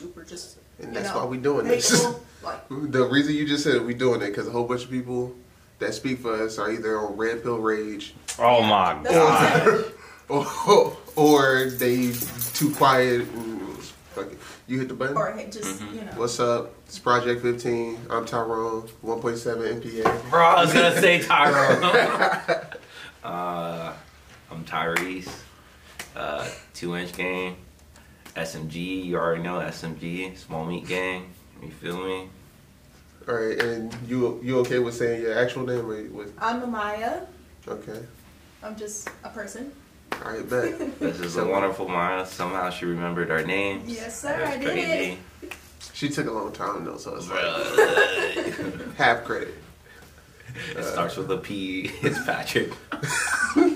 super just. And you that's know, why we doing this. like, The reason you just said we doing it because a whole bunch of people that speak for us are either on red pill rage Oh my That's what I'm god. saying. or, or they too quiet. Fuck it. You hit the button. or hate just you know. What's up? It's Project 15. I'm Tyrone. 1.7 MPA. Bro, I was gonna say Tyrone. uh, I'm Tyrese. Uh, two inch gang. SMG, you already know SMG, small meat gang. You feel me? All right, and you you okay with saying your actual name or with? I'm Amaya. Okay. I'm just a person. All right, bet. This is a wonderful Maya. Somehow she remembered our names. Yes, sir, That's I did crazy. she took a long time though, so it's like half credit. it starts with a P. It's Patrick.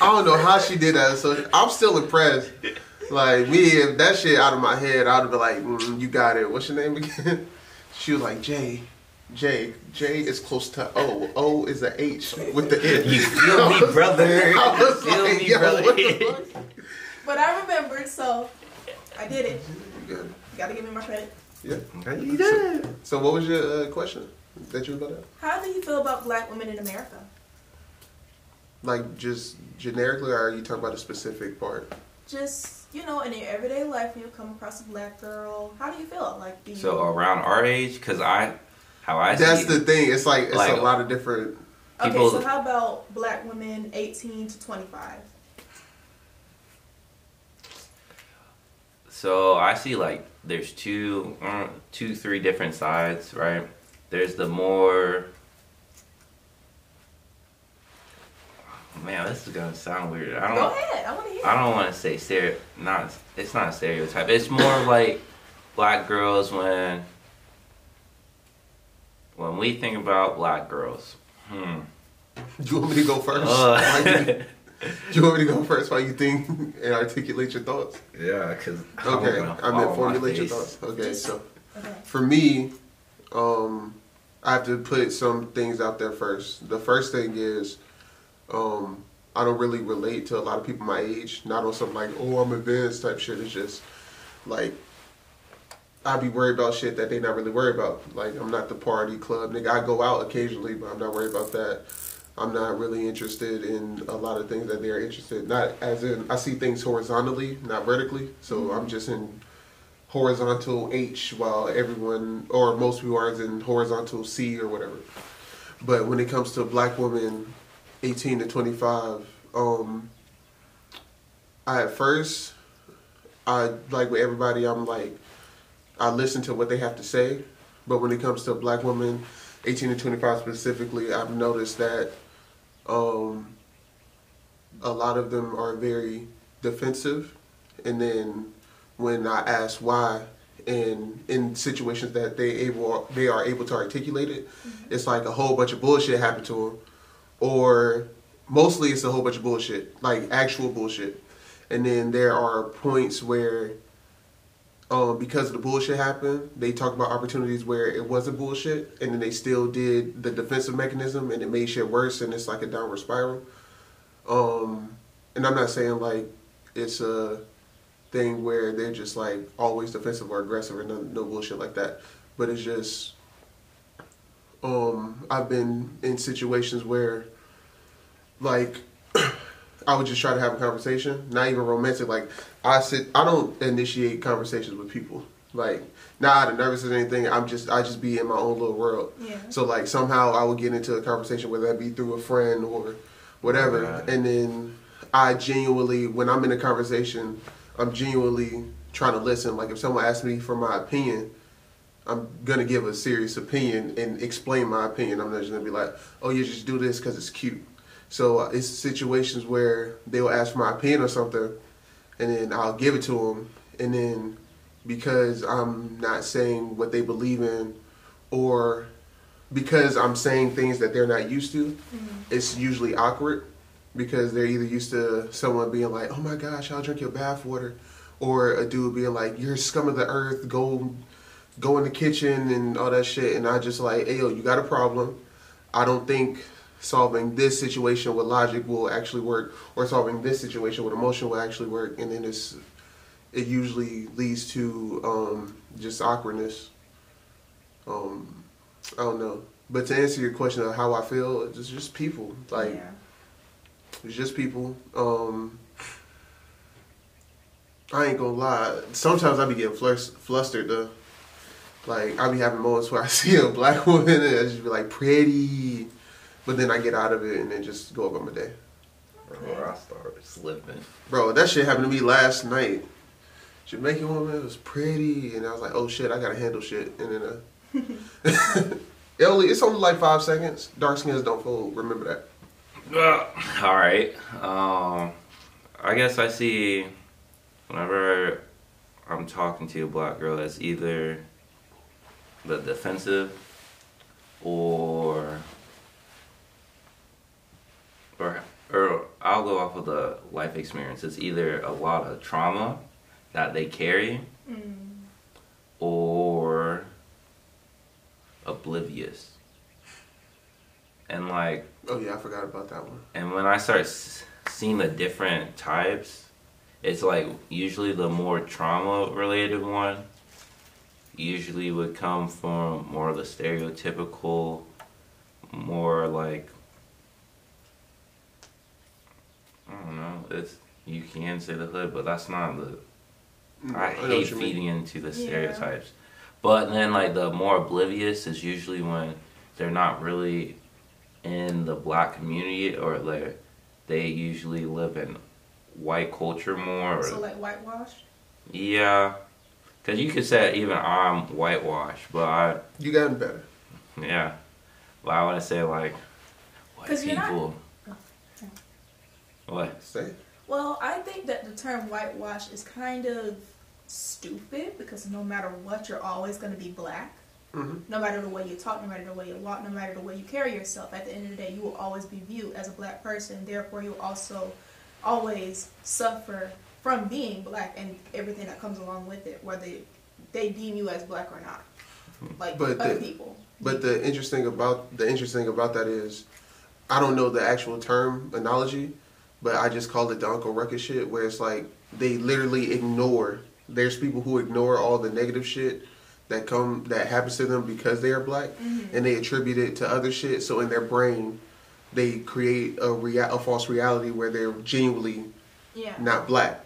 I don't know how she did that, so I'm still impressed. Like me, if that shit out of my head, I'd be like, mm, "You got it." What's your name again? She was like, "J, J, J is close to O. O is a H with the N." You feel me, brother? I was You feel like, me, yo, brother? what the fuck? But I remembered, so I did it. You got it. You gotta give me my credit. Yeah. Okay, you did. So, what was your uh, question that you were about to ask? How do you feel about black women in America? Like, just generically, or are you talking about a specific part? Just you know, in your everyday life, when you come across a black girl, how do you feel? Like, do you? So around our age, cause I, how I That's see the thing. It's like it's Like- a lot of different. okay, people- so how about black women 18 to 25? So I see like there's two, uh, two, three different sides, right? There's the more. Man, this is gonna sound weird. I don't. Go ahead, I want to hear. I don't want to say stereo. Not. It's not a stereotype. It's more like black girls when. When we think about black girls, hmm. Do you want me to go first? Uh, you- do you want me to go first while you think and articulate your thoughts? yeah, cause Okay, I meant formulate your thoughts. thoughts. Okay, so Okay. for me, um, I have to put some things out there first. The first thing is, um, I don't really relate to a lot of people my age. Not on some like, oh, I'm advanced type shit. It's just like I be worried about shit that they not really worried about. Like I'm not the party club nigga. I go out occasionally, but I'm not worried about that. I'm not really interested in a lot of things that they're interested. Not as in I see things horizontally, not vertically. So I'm just in horizontal H while everyone or most people are in horizontal C or whatever. But when it comes to black women 18 to 25, um I at first I like with everybody I'm like I listen to what they have to say, but when it comes to black women 18 to 25 specifically, I've noticed that um a lot of them are very defensive. And then when I ask why and in situations that they able they are able to articulate it, it's like a whole bunch of bullshit happened to them, or mostly it's a whole bunch of bullshit, like actual bullshit. And then there are points where, um, because of the bullshit happened, they talk about opportunities where it wasn't bullshit, and then they still did the defensive mechanism, and it made shit worse, and it's like a downward spiral. Um, and I'm not saying like it's a thing where they're just like always defensive or aggressive or no, no bullshit like that. But it's just, um, I've been in situations where, like, I would just try to have a conversation, not even romantic. Like, I sit, I don't initiate conversations with people. Like, not out of nervousness or anything. I'm just, I just be in my own little world. Yeah. So like somehow I would get into a conversation, whether that be through a friend or whatever, Right. and then I genuinely, when I'm in a conversation, I'm genuinely trying to listen. Like if someone asks me for my opinion, I'm gonna give a serious opinion and explain my opinion. I'm not just gonna be like, oh, you just do this because it's cute. So uh, it's situations where they'll ask for my opinion or something, and then I'll give it to them, and then because I'm not saying what they believe in, or because I'm saying things that they're not used to, it's usually awkward because they're either used to someone being like, "Oh my gosh, I'll drink your bath water," or a dude being like, "You're scum of the earth. Go, go in the kitchen and all that shit." And I just like, "Hey, yo, you got a problem. I don't think solving this situation with logic will actually work, or solving this situation with emotion will actually work." And then it's it usually leads to um, just awkwardness. Um, I don't know. But to answer your question of how I feel, it's just people. Like yeah. it's just people. Um, I ain't gonna lie. Sometimes I be getting flustered though. Like I be having moments where I see a black woman and I just be like pretty, but then I get out of it and then just go about my day. Or I start slipping. Bro, that shit happened to me last night. Jamaican woman was pretty, and I was like, oh shit, I gotta handle shit. And then, uh, it only it's only like five seconds. Dark skins don't fold. Remember that. Uh, all right. Um, I guess I see whenever I'm talking to a black girl as either the defensive or or or I'll go off of the life experience. It's either a lot of trauma that they carry Mm. or oblivious. And like Oh yeah, I forgot about that one. And when I start s- seeing the different types, it's like usually the more trauma related one usually would come from more of the stereotypical, more like I don't know. It's you can say the hood, but that's not the. Mm, I know hate you mean. feeding into the Yeah. stereotypes. But then, like, the more oblivious is usually when they're not really in the black community or they they usually live in white culture more. Or, So like whitewashed. yeah. Because you could say even I'm whitewashed, but I, You gotten better. yeah. But I want to say, like, white 'Cause you're not- people. Oh, okay. What? Say. Well, I think that the term whitewash is kind of stupid because no matter what, you're always going to be black. hmm No matter the way you talk, no matter the way you walk, no matter the way you carry yourself, at the end of the day, you will always be viewed as a black person. Therefore, you'll also always suffer from being black and everything that comes along with it, whether they deem you as black or not. Like But other the- people. But the interesting about the interesting about that is, I don't know the actual term analogy, but I just call it the Uncle Ruckus shit, where it's like they literally ignore. There's people who ignore all the negative shit that come that happens to them because they are black, Mm-hmm. and they attribute it to other shit. So in their brain, they create a rea- a false reality where they're genuinely Yeah. not black.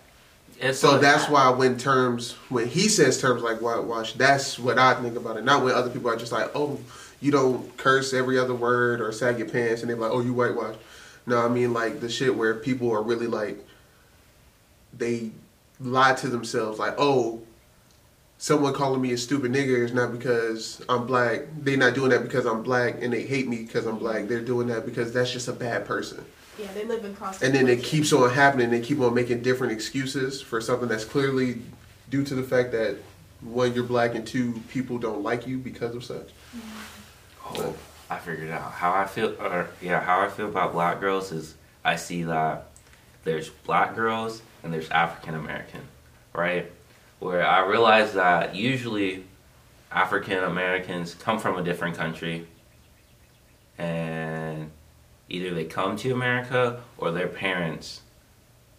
It's So like- that's why when terms when he says terms like whitewash, that's what I think about it. Not when other people are just like, oh, you don't curse every other word or sag your pants, and they're like, oh, you whitewash. No, I mean like the shit where people are really like, they lie to themselves, like, oh, someone calling me a stupid nigger is not because I'm black. They're not doing that because I'm black, and they hate me because I'm black. They're doing that because that's just a bad person. Yeah, they live in constant. And then it keeps on happening. They keep on making different excuses for something that's clearly due to the fact that one, you're black, and two, people don't like you because of such. Oh, I figured out how I feel. Or yeah, how I feel about black girls is I see that there's black girls and there's African American, right? Where I realize that usually African Americans come from a different country, and either they come to America or their parents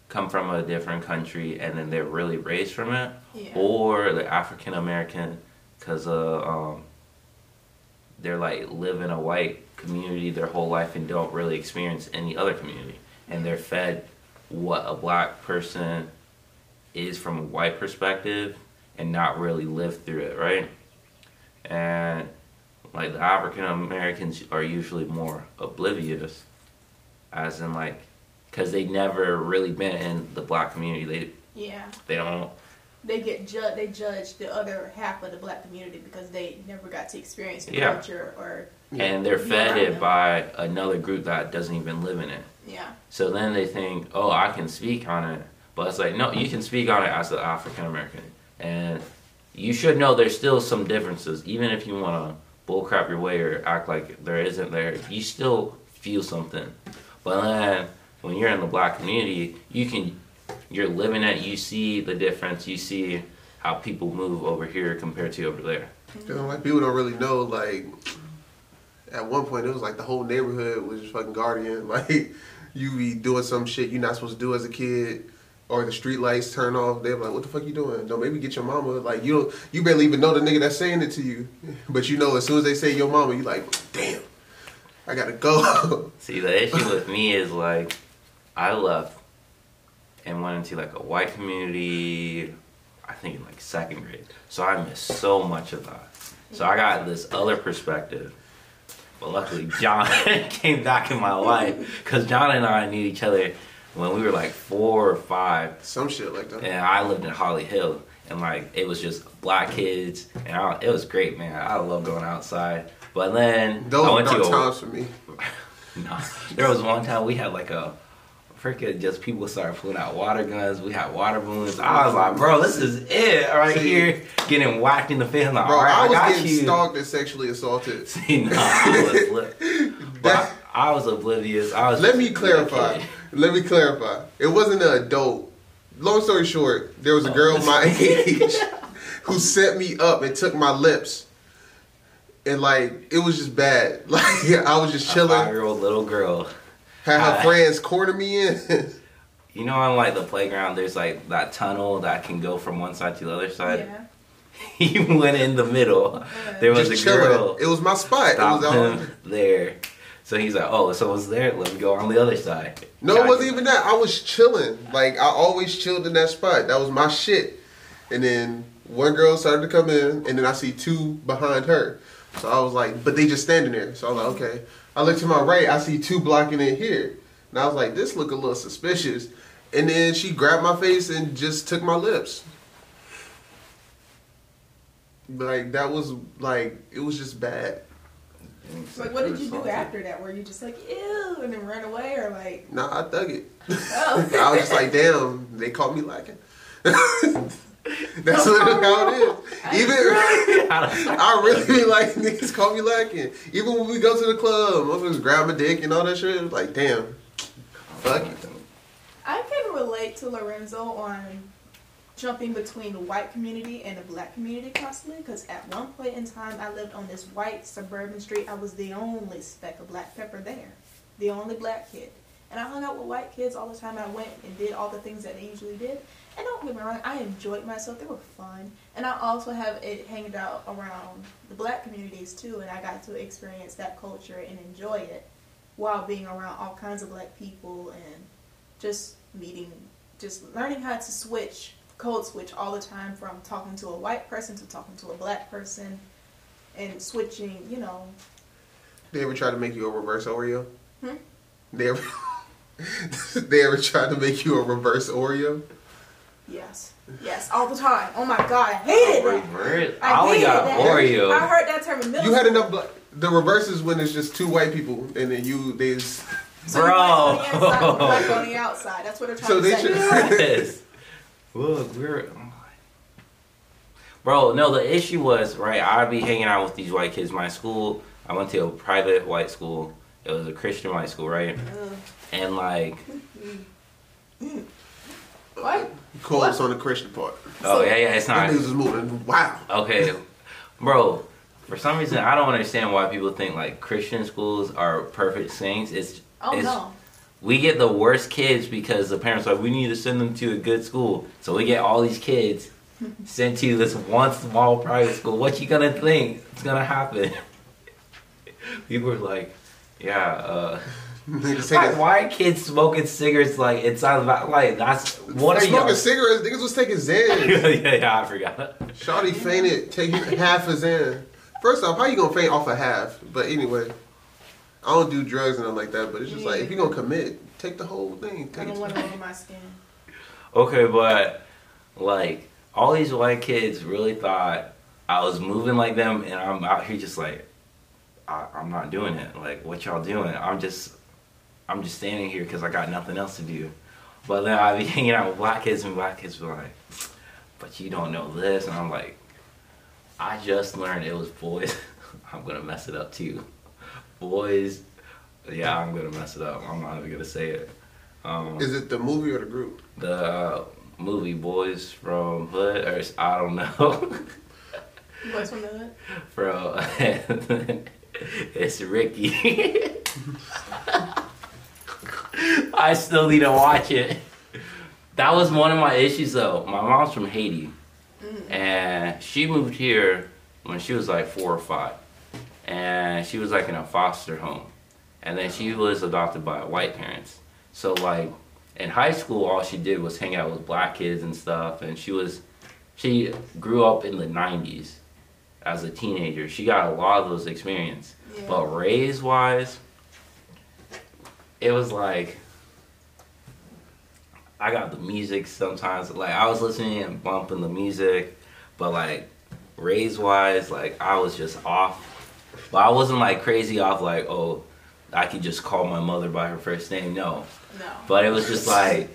come from a different country and then they're really raised from it Yeah. or the African American because uh, um, they're like live in a white community their whole life and don't really experience any other community, and they're fed what a black person is from a white perspective and not really live through it, right? And like the African Americans are usually more oblivious, as in like, because they never really been in the black community. They Yeah. they don't They get judged. They judge the other half of the black community because they never got to experience the Yeah. culture or Yeah. and they're Yeah. fed it by another group that doesn't even live in it. yeah. So then they think, oh, I can speak on it. But it's like, no, you can speak on it as an African American. And you should know there's still some differences. Even if you want to bullcrap your way or act like there isn't there, you still feel something. But then when you're in the black community, you can, you're living it, you see the difference, you see how people move over here compared to over there. Like people don't really know. Like at one point, it was like the whole neighborhood was fucking guardian. Like you be doing some shit you're not supposed to do as a kid, or the street lights turn off, they're like, "What the fuck you doing?" No, maybe get your mama. Like you don't, you barely even know the nigga that's saying it to you, but you know as soon as they say your mama, you like, "Damn, I gotta go." See, the issue with me is like, I left and went into like a white community. I think in like second grade, so I missed so much of that. So I got this other perspective. But luckily, John came back in my life because John and I knew each other when we were like four or five, Some shit like that. and I lived in Holly Hill, and like it was just black kids, and I, it was great, man. I love going outside. But then Those I went to a, times for me. no, there was one time we had like a freaking just people started pulling out water guns. We had water balloons. I was like, bro, this is it right See- here, getting whacked in the face. Like, Bro, all right, I I, was got getting you. stalked and sexually assaulted. See, no, I was, I, I was oblivious. I was. Let me clarify. Kid. Let me clarify. It wasn't an adult. Long story short, there was a girl my age who set me up and took my lips. And like it was just bad. Like I was just chilling, five-year-old little girl. had her Uh, friends corner me in. You know, on like the playground, there's like that tunnel that can go from one side to the other side. Yeah. he went in the middle. There was just a girl. chilling. It was my spot. It was all, him there. So he's like, oh, someone's there. Let me go on the other side. No, it wasn't even that. I was chilling. Like I always chilled in that spot. That was my shit. And then one girl started to come in, and then I see two behind her. So I was like, but they just standing there. So I was like, okay. I look to my right, I see two blocking it here. And I was like, this look a little suspicious. And then she grabbed my face and just took my lips. Like that was like it was just bad. Like, what did you do after that? Were you just like, ew, and then run away, or like, Nah, I thug it. oh? I was just like, damn, they caught me lacking. That's oh, literally how it is. Even I really be like niggas caught me lacking. Even when we go to the club, motherfuckers grab my dick and all that shit. It was like, damn, fuck it. I can relate to Lorenzo on jumping between the white community and the black community constantly because at one point in time I lived on this white suburban street. I was the only speck of black pepper there, the only black kid. And I hung out with white kids all the time. I went and did all the things that they usually did. And don't get me wrong, I enjoyed myself. They were fun. And I also have it hanging out around the black communities too. And I got to experience that culture and enjoy it while being around all kinds of black people and just meeting, just learning how to switch, code switch all the time from talking to a white person to talking to a black person and switching, you know. They ever try to make you a reverse Oreo? Hmm? They ever, they ever tried to make you a reverse Oreo? Yes. Yes, all the time. Oh my god, I hated that. Reverse? I I only hated got that. Oreo. I heard that term in middle You had enough black. The reverse is when it's just two white people and then you they. So you're black on the inside, black on the outside. That's what they're trying So to they say. should- yes. Look, we're. Bro, no, the issue was, right, I'd be hanging out with these white kids. My school, I went to a private white school. It was a Christian white school, right? Ugh. And, like, What? Quotes on the Christian part. oh, yeah, yeah, it's That not. niggas moving. Wow. Okay, bro. For some reason, I don't understand why people think like Christian schools are perfect saints. It's Oh it's, no. We get the worst kids because the parents are like we need to send them to a good school. So we get all these kids sent to this one small private school. What you gonna think? It's gonna happen. People are like, yeah. uh Niggas Why, are kids smoking cigarettes like inside of that? Like that's what are smoking you? cigarettes. Niggas was taking Xans. yeah, yeah, I forgot. Shawty fainted taking half a Xan. First off, how you gonna faint off a half? But anyway, I don't do drugs and nothing like that. But it's just like if you're gonna commit, take the whole thing. I don't want it over my skin. Okay, but like all these white kids really thought I was moving like them, and I'm out here just like I, I'm not doing it. Like what y'all doing? I'm just I'm just standing here because I got nothing else to do. But then I be hanging out with black kids, and black kids be like, "But you don't know this," and I'm like, "I just learned it was boys. I'm gonna mess it up too. Boys, yeah, I'm gonna mess it up. I'm not even gonna say it." Um, Is it the movie or the group? the uh, movie Boys from Hood, or s- I don't know, Boys from the hood. from it's Ricky. I still need to watch it. that was one of my issues though. My mom's from Haiti, and she moved here when she was like four or five, and she was like in a foster home, and then she was adopted by white parents. So like in high school, all she did was hang out with black kids and stuff, and she was she grew up in the '90s as a teenager. She got a lot of those experience, Yeah. but raise wise, it was like I got the music sometimes. Like I was listening and bumping the music, but like raise wise, like I was just off. But I wasn't like crazy off. Like oh, I could just call my mother by her first name. No, no. but it was just like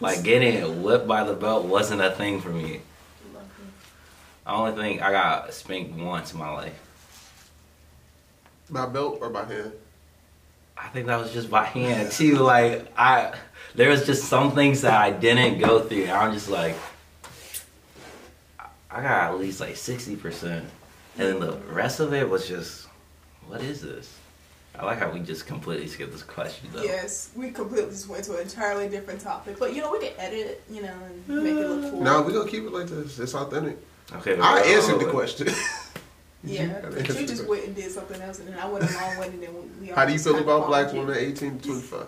like getting whipped by the belt wasn't a thing for me. I only think I got spanked once in my life. By belt or by hand? I think that was just by hand too. Like I, there was just some things that I didn't go through. I'm just like, I got at least like sixty percent, and then the rest of it was just, what is this? I like how we just completely skipped this question though. Yes, we completely just went to an entirely different topic. But you know, we can edit it, you know, and make it look uh, cool. No, we gonna keep it like this. It's authentic. Okay. I answered the question. Yeah, gotta but you just went and did something else, and then I went along with it, and then we all How do you just feel about black apology. women 18 to 25?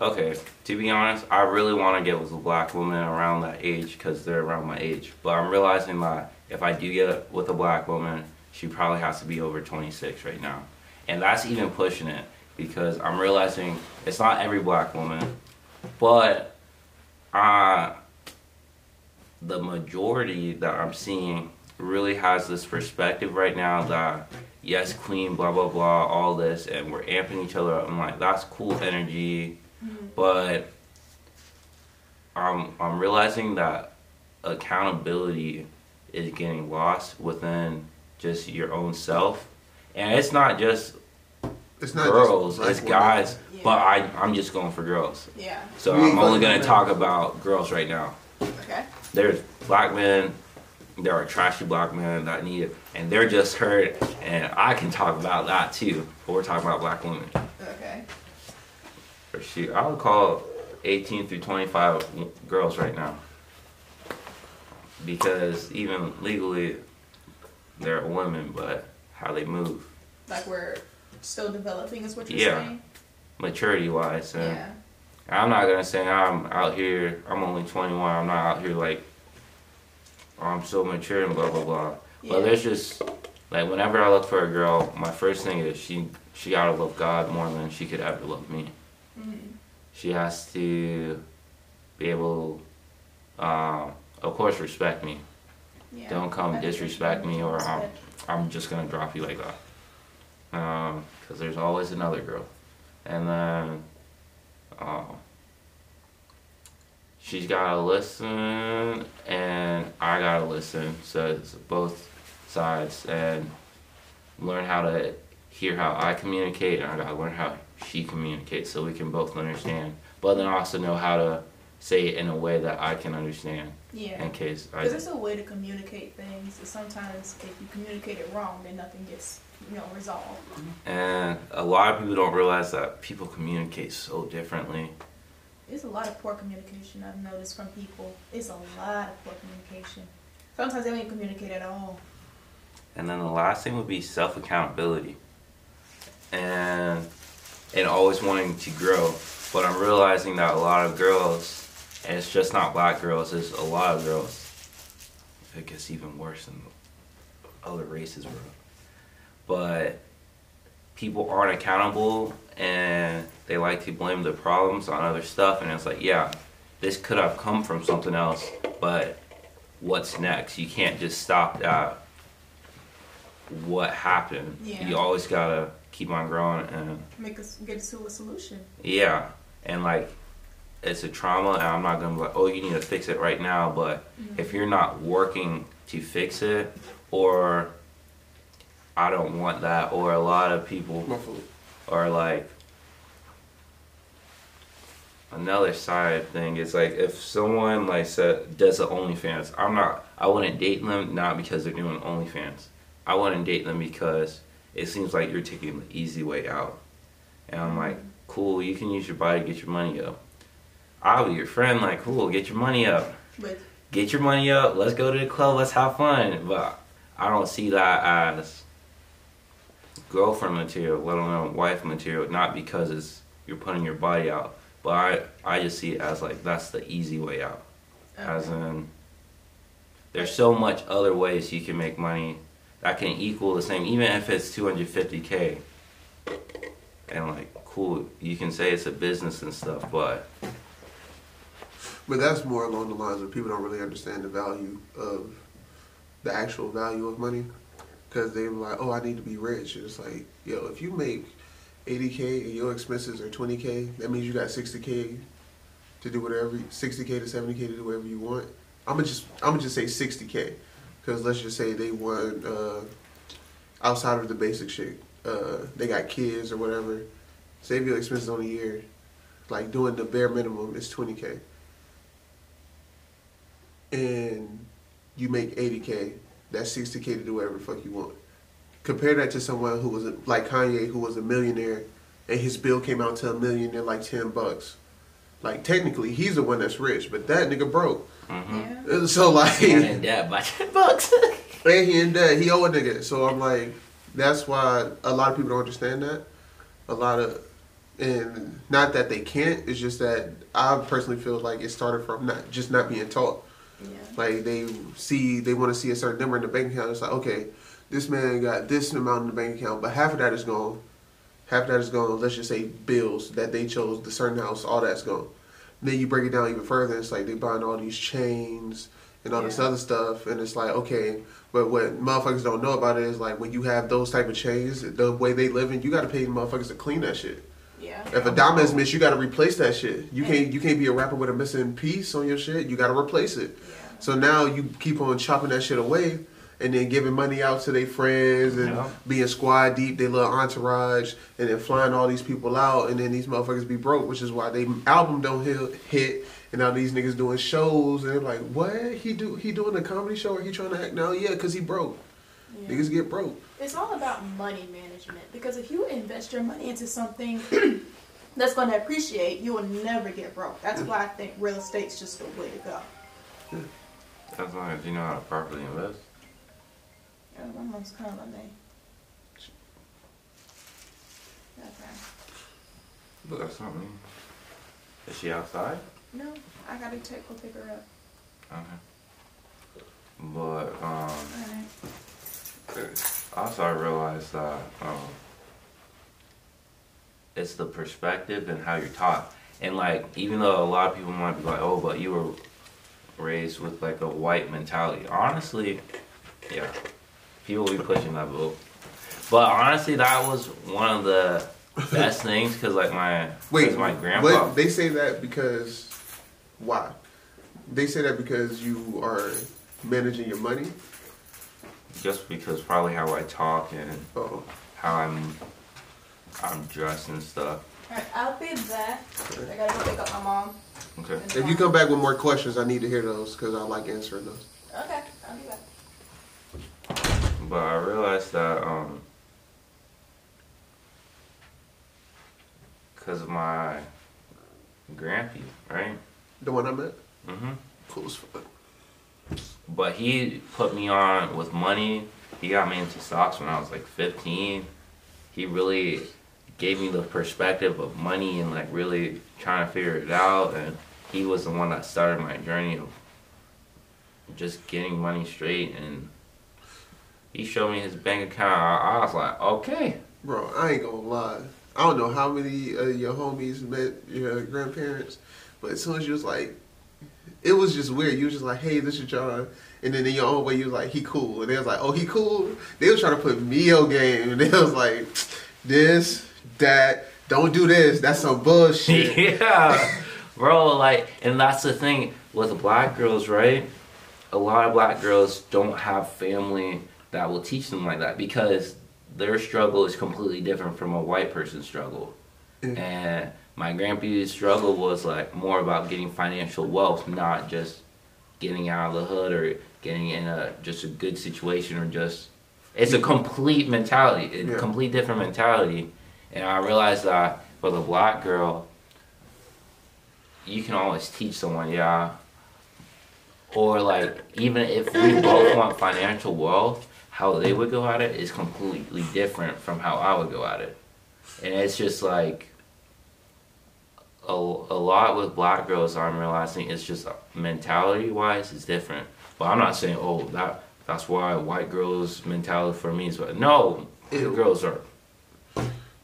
Okay, to be honest, I really want to get with a black woman around that age because they're around my age. But I'm realizing that if I do get with a black woman, she probably has to be over 26 right now. And that's even pushing it because I'm realizing it's not every black woman, but uh, the majority that I'm seeing really has this perspective right now that yes, queen, blah blah blah, all this, and we're amping each other up. I'm like, that's cool energy, but I'm I'm realizing that accountability is getting lost within just your own self, and it's not just It's not girls, just it's guys. Yeah. But I I'm just going for girls, Yeah. so We I'm only gonna talk about girls right now. Okay. There's black men, there are trashy black men that need it, and they're just hurt, and I can talk about that too. But we're talking about black women. Okay. For shoot, I would call 18 through 25 girls right now. Because even legally, they're women, but how they move, Like we're still developing, is what you're Yeah. saying. maturity wise. And Yeah. I'm not gonna say I'm out here, I'm only 21, I'm not out here like, oh, I'm so mature and blah, blah, blah. Yeah. But there's just, like, whenever I look for a girl, my first thing is she, she gotta love God more than she could ever love me. Mhm. she has to be able, um, of course, respect me. Yeah. Don't come disrespect me or I'm. I'm just gonna drop you like that. Um, cause there's always another girl, and then, um, she's gotta listen and I gotta listen. So it's both sides and learn how to hear how I communicate and I gotta learn how she communicates so we can both understand. But then also know how to say it in a way that I can understand Yeah. in case Because there's a way to communicate things. and Sometimes if you communicate it wrong, then nothing gets, you know, resolved. and a lot of people don't realize that people communicate so differently. There's a lot of poor communication I've noticed from people. It's a lot of poor communication. Sometimes they don't even communicate at all. And then the last thing would be self accountability. And and always wanting to grow. But I'm realizing that a lot of girls, and it's just not black girls, it's a lot of girls. It gets even worse in other races, bro. But people aren't accountable and they like to blame the problems on other stuff and it's like, yeah, this could have come from something else, but what's next? You can't just stop at what happened. Yeah. You always gotta keep on growing and Make us get to a solution. yeah, and like it's a trauma, and I'm not gonna be like, oh, you need to fix it right now. But mm-hmm. if you're not working to fix it, or I don't want that, or a lot of people My are like another side thing is like if someone like said does the OnlyFans, I'm not. I wouldn't date them not because they're doing OnlyFans. I wouldn't date them because it seems like you're taking the easy way out, and I'm like, mm-hmm. cool, you can use your body to get your money up, I'll be your friend. Like, cool, get your money up. But Get your money up. Let's go to the club. Let's have fun. But I don't see that as girlfriend material, let alone wife material. Not because it's you're putting your body out, but I I just see it as like that's the easy way out. As in, there's so much other ways you can make money that can equal the same, even if it's 250k. And like, cool, you can say it's a business and stuff, but But that's more along the lines of people don't really understand the value of the actual value of money. Because they're like, oh, I need to be rich. And it's like, yo, if you make 80K and your expenses are 20K, that means you got 60K to do whatever, 60K to 70K to do whatever you want. I'm gonna just, I'm gonna just say 60K. Because let's just say they want, uh, outside of the basic shit, uh, they got kids or whatever. Save your expenses on a year. Like doing the bare minimum is 20K and you make 80k, that's 60k to do whatever the fuck you want. Compare that to someone who was a, like Kanye, who was a millionaire, and his bill came out to a million and like 10 bucks. Like technically, he's the one that's rich, but that nigga broke. mhm. yeah. So like, and and then that by 10 bucks. And he in debt, he owe a nigga. So I'm like, that's why a lot of people don't understand that. A lot of, and not that they can't. It's just that I personally feel like it started from not just not being taught. Yeah. Like they see, they want to see a certain number in the bank account. It's like, okay, this man got this amount in the bank account, but half of that is gone. Half of that is gone. Let's just say bills that they chose, the certain house, all that's gone. Then you break it down even further. It's like they buying all these chains and all this other stuff, and it's like, okay, but what motherfuckers don't know about it is like when you have those type of chains, the way they live in, you got to pay the motherfuckers to clean that shit. Yeah. If a diamond is missed, you got to replace that shit. You can't you can't be a rapper with a missing piece on your shit. You got to replace it. Yeah. So now you keep on chopping that shit away and then giving money out to their friends and Yeah. being squad deep, their little entourage, and then flying all these people out, and then these motherfuckers be broke, which is why they album don't hit, hit and now these niggas doing shows, and they're like, what? He do he doing a comedy show or he trying to act now? Yeah, because he broke. Yeah. Niggas get broke. It's all about money management because if you invest your money into something that's going to appreciate, you will never get broke. That's why I think real estate's just the way to go. As long as you know how to properly invest. Yeah, my mom's calling me. Okay. Look at something. Is she outside? No, I gotta take go pick her up. Okay. But um, Alright. Also I realized that um, it's the perspective and how you're taught. And like, even though a lot of people might be like, "Oh, but you were raised with like a white mentality," honestly, yeah, people be pushing that boat. But honestly, that was one of the best things because like my Wait, my grandpa. What, they say that because why? They say that because you are managing your money. Just because probably how I talk and Oh, how I'm I'm dressed and stuff. Alright, I'll be back. I gotta go pick up my mom. Okay. if you come back with more questions, I need to hear those because I like answering those. Okay, I'll be back. But I realized that um because of my grandpa, right? The one I met, Mm hmm cool as fuck. But he put me on with money. He got me into stocks when I was like 15. He really gave me the perspective of money and like really trying to figure it out. And he was the one that started my journey of just getting money straight. And he showed me his bank account. I, I was like, okay. Bro, I ain't gonna lie. I don't know how many of your homies met your grandparents, but as soon as you was like, it was just weird. You was just like, hey, this is John. And then in your own way, you was like, he cool. And they was like, oh, he cool. They was trying to put me on game. And they was like, this, that, don't do this. That's some bullshit. yeah, bro. Like, and that's the thing with black girls, right? A lot of black girls don't have family that will teach them like that because their struggle is completely different from a white person's struggle. Mm. And my grandpa's struggle was like more about getting financial wealth, not just getting out of the hood or getting in a just a good situation or just. It's a complete mentality, a Yeah. complete different mentality. And I realized that for the black girl, you can always teach someone, yeah. Or like even if we both want financial wealth, how they would go at it is completely different from how I would go at it. And it's just like a, a lot with black girls I'm realizing it's just mentality wise is different. But I'm not saying oh that that's why white girls mentality for me is but no Ew. girls are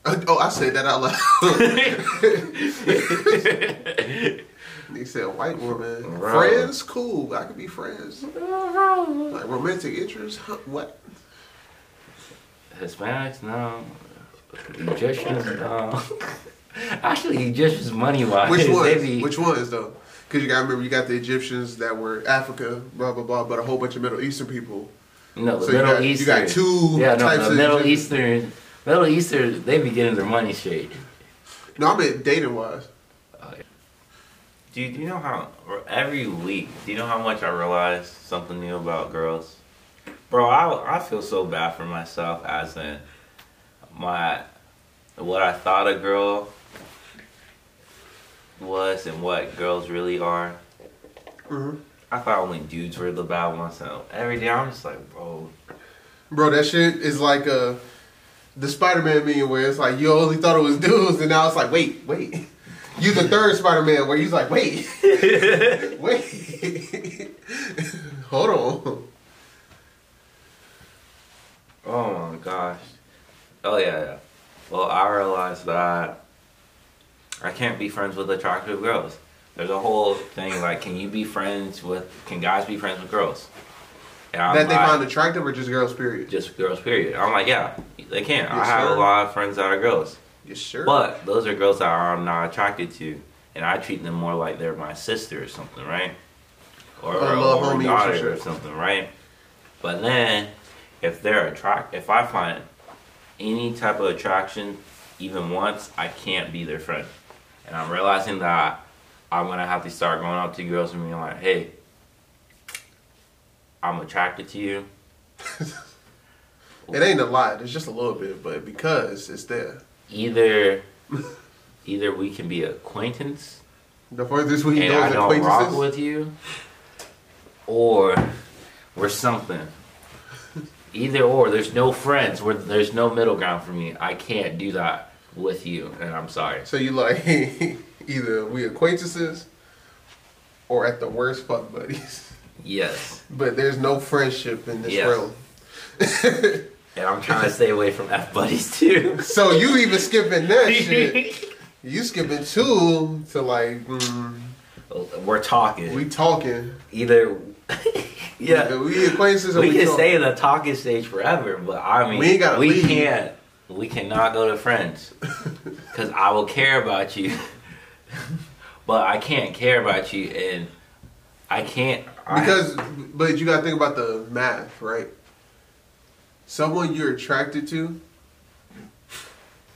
uh, oh, I said that out loud. They said white woman. Right. Friends, cool. I could be friends. Uh-huh. Like romantic interest, huh? what? Hispanics, no. Egyptians, no. Actually, Egyptians, money wise, Which they ones? be Which ones though? Because you got to remember, you got the Egyptians that were Africa, blah blah blah, but a whole bunch of Middle Eastern people. no the So you Middle got, you got two yeah, no, types the of Middle Egyptians. Eastern, Middle Eastern, they be getting their money straight. No, I meant dating wise. Do you, do you know how every week? Do you know how much I realize something new about girls, bro? I I feel so bad for myself as in my what I thought a girl was and what girls really are. hmm I thought only dudes were the bad ones. So every day I'm just like, bro, Bro, that shit is like uh, the Spider-Man meme where it's like you only thought it was dudes, and now it's like, wait, wait. You the third Spider-Man where he's like, wait, wait, hold on. oh my gosh. Oh yeah, yeah. Well, I realized that I can't be friends with attractive girls. There's a whole thing like, can you be friends with? Can guys be friends with girls? That they like, find attractive or just girls, period? just girls. Period. I'm like, yeah, they can. I have sir. a lot of friends that are girls, Yes, sure. but those are girls that I'm not attracted to, and I treat them more like they're my sister or something, right? Or, Or or homie or some daughter or something, right? But then, if they're attract, if I find any type of attraction, even once, I can't be their friend, and I'm realizing that I'm gonna have to start going up to girls and being like, hey. I'm attracted to you. it ain't a lot. It's just a little bit, but because it's there. either either we can be acquaintance The furthest we and go I is don't rock with you, or we're something. Either or, there's no friends. Where there's no middle ground for me. I can't do that with you, and I'm sorry. So you like either we acquaintances or at the worst fuck buddies. Yes, But there's no friendship in this Yes. realm. and I'm trying to stay away from f buddies too. so you even skipping that shit. You skipping two to like mm, we're talking. we talking. either, yeah. We acquaintances or we we, can talk? stay in the talking stage forever, but I mean, We ain't gotta we leave. can't. We cannot go to friends because I will care about you, but I can't care about you, and I can't I- Because, but you gotta think about the math, right? Someone you're attracted to,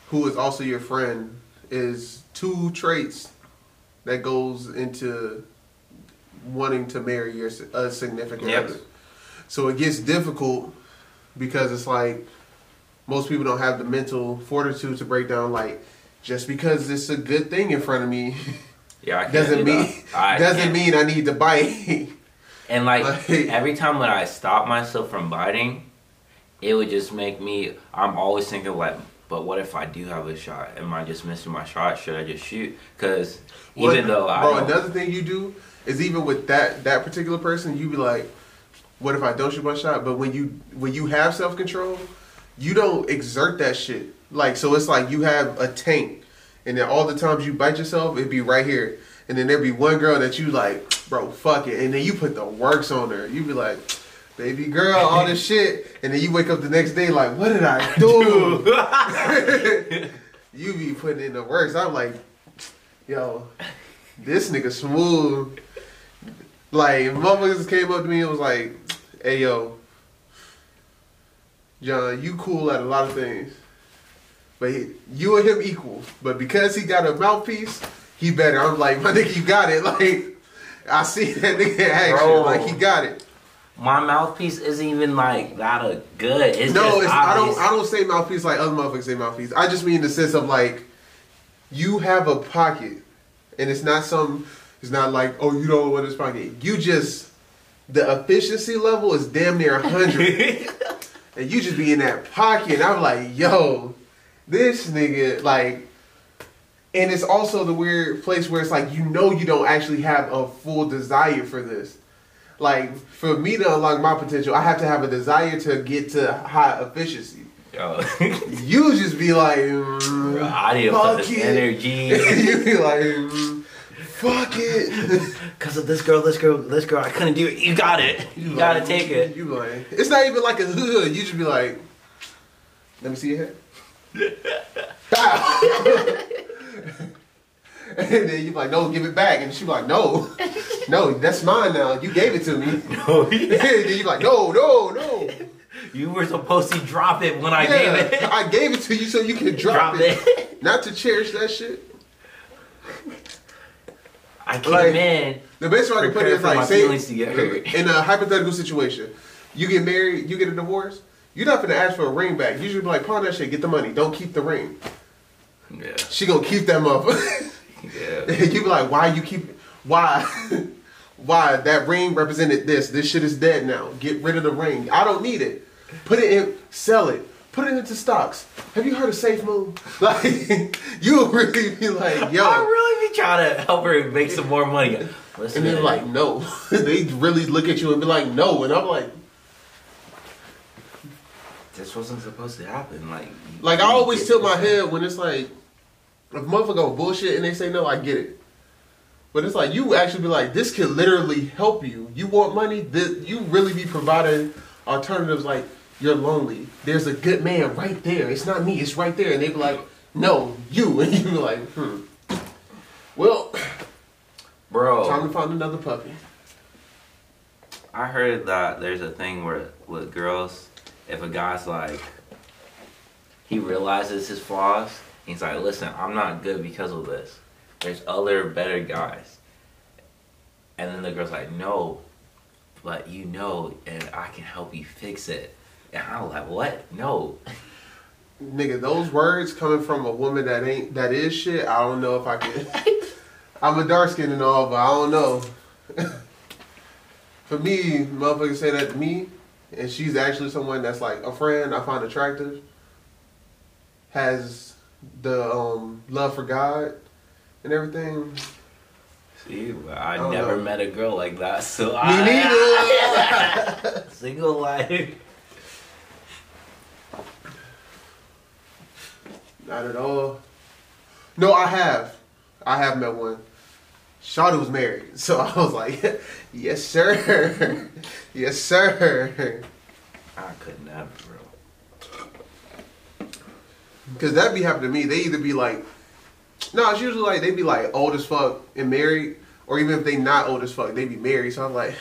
who is also your friend, is two traits that goes into wanting to marry your a significant Yes. other. So it gets difficult because it's like most people don't have the mental fortitude to break down like just because it's a good thing in front of me yeah, I can't doesn't mean. I doesn't mean I need to bite. And like Like- every time when I stop myself from biting, it would just make me. I'm always thinking like, but what if I do have a shot? Am I just missing my shot? Should I just shoot? Because Well, even though I bro, another thing you do is even with that that particular person, you be like, "What if I don't shoot my shot?" But when you when you have self control, you don't exert that shit. Like so, it's like you have a tank, and then all the times you bite yourself, it'd be right here, and then there'd be one girl that you like, bro, fuck it, and then you put the works on her. You'd be like. Baby girl, all this shit, and then you wake up the next day like, what did I do? you be putting in the works. I'm like, yo, this nigga smooth. Like, motherfuckers came up to me and was like, hey, yo, John, you cool at a lot of things. But he, you and him equal. But because he got a mouthpiece, he better. I'm like, my nigga, you got it. Like, I see that nigga action. Bro. Like, he got it. my mouthpiece isn't even like that a good. It's no, it's, I don't. I don't say mouthpiece like other motherfuckers say mouthpiece. I just mean the sense of like, you have a pocket, and it's not some. It's not like oh you don't want this pocket. You just the efficiency level is damn near hundred, and you just be in that pocket. And I'm like, yo, this nigga like. And it's also the weird place where it's like you know you don't actually have a full desire for this. Like for me to unlock my potential, I have to have a desire to get to high efficiency. Yo. You just be like, mm, I need fuck this energy. you be like, mm, fuck it. Because of this girl, this girl, this girl, I couldn't do it. You got it. You gotta like, take it. You like, it's not even like a hood. You just be like, let me see your head. And then you like, no, give it back. And she be like, no, no, that's mine now. You gave it to me. Oh, and then you like, no, no, no. You were supposed to drop it when I yeah, gave it. I gave it to you so you can drop, Drop it. it. Not to cherish that shit. I came Like, in. The best way I can put it is like, say, feelings to get hurt. in a hypothetical situation, you get married, you get a divorce, you're not gonna ask for a ring back. You should be like, pawn that shit, get the money, don't keep the ring. Yeah. She gonna keep that motherfucker. Yeah. you be like, why you keep, why, why that ring represented this? This shit is dead now. Get rid of the ring. I don't need it. Put it in, sell it. Put it into stocks. Have you heard of Safe Move? Like, you would really be like, yo. I really be trying to help her make some more money. Listen, And they're like, no. they really look at you and be like, no. And I'm like, this wasn't supposed to happen. Like, like I always tilt my head when it's like, if motherfucker go bullshit and they say no, I get it. But it's like you actually be like, this could literally help you. You want money? This, you really be providing alternatives like you're lonely. There's a good man right there. It's not me. It's right there. And they be like, no, you. And you be like, hmm. Well, bro, time to find another puppy. I heard that there's a thing where with girls, if a guy's like, he realizes his flaws, he's like, listen, I'm not good because of this. There's other better guys. And then the girl's like, no, but you know, and I can help you fix it. And I'm like, what? No. Nigga, those words coming from a woman that ain't that is shit. I don't know if I can. I'm a dark skin and all, but I don't know. For me, motherfuckers say that to me, and she's actually someone that's like a friend I find attractive. Has the um, love for God and everything. See, I, don't never know. met a girl like that, so Me I neither. single life. Not at all. No, I have. I have met one. Shawty was married, so I was like, "Yes, sir. yes, sir." I could never, bro. Because that be happening to me. They either be like, no, it's usually like they be like old as fuck and married, or even if they not old as fuck, they be married. So I'm like,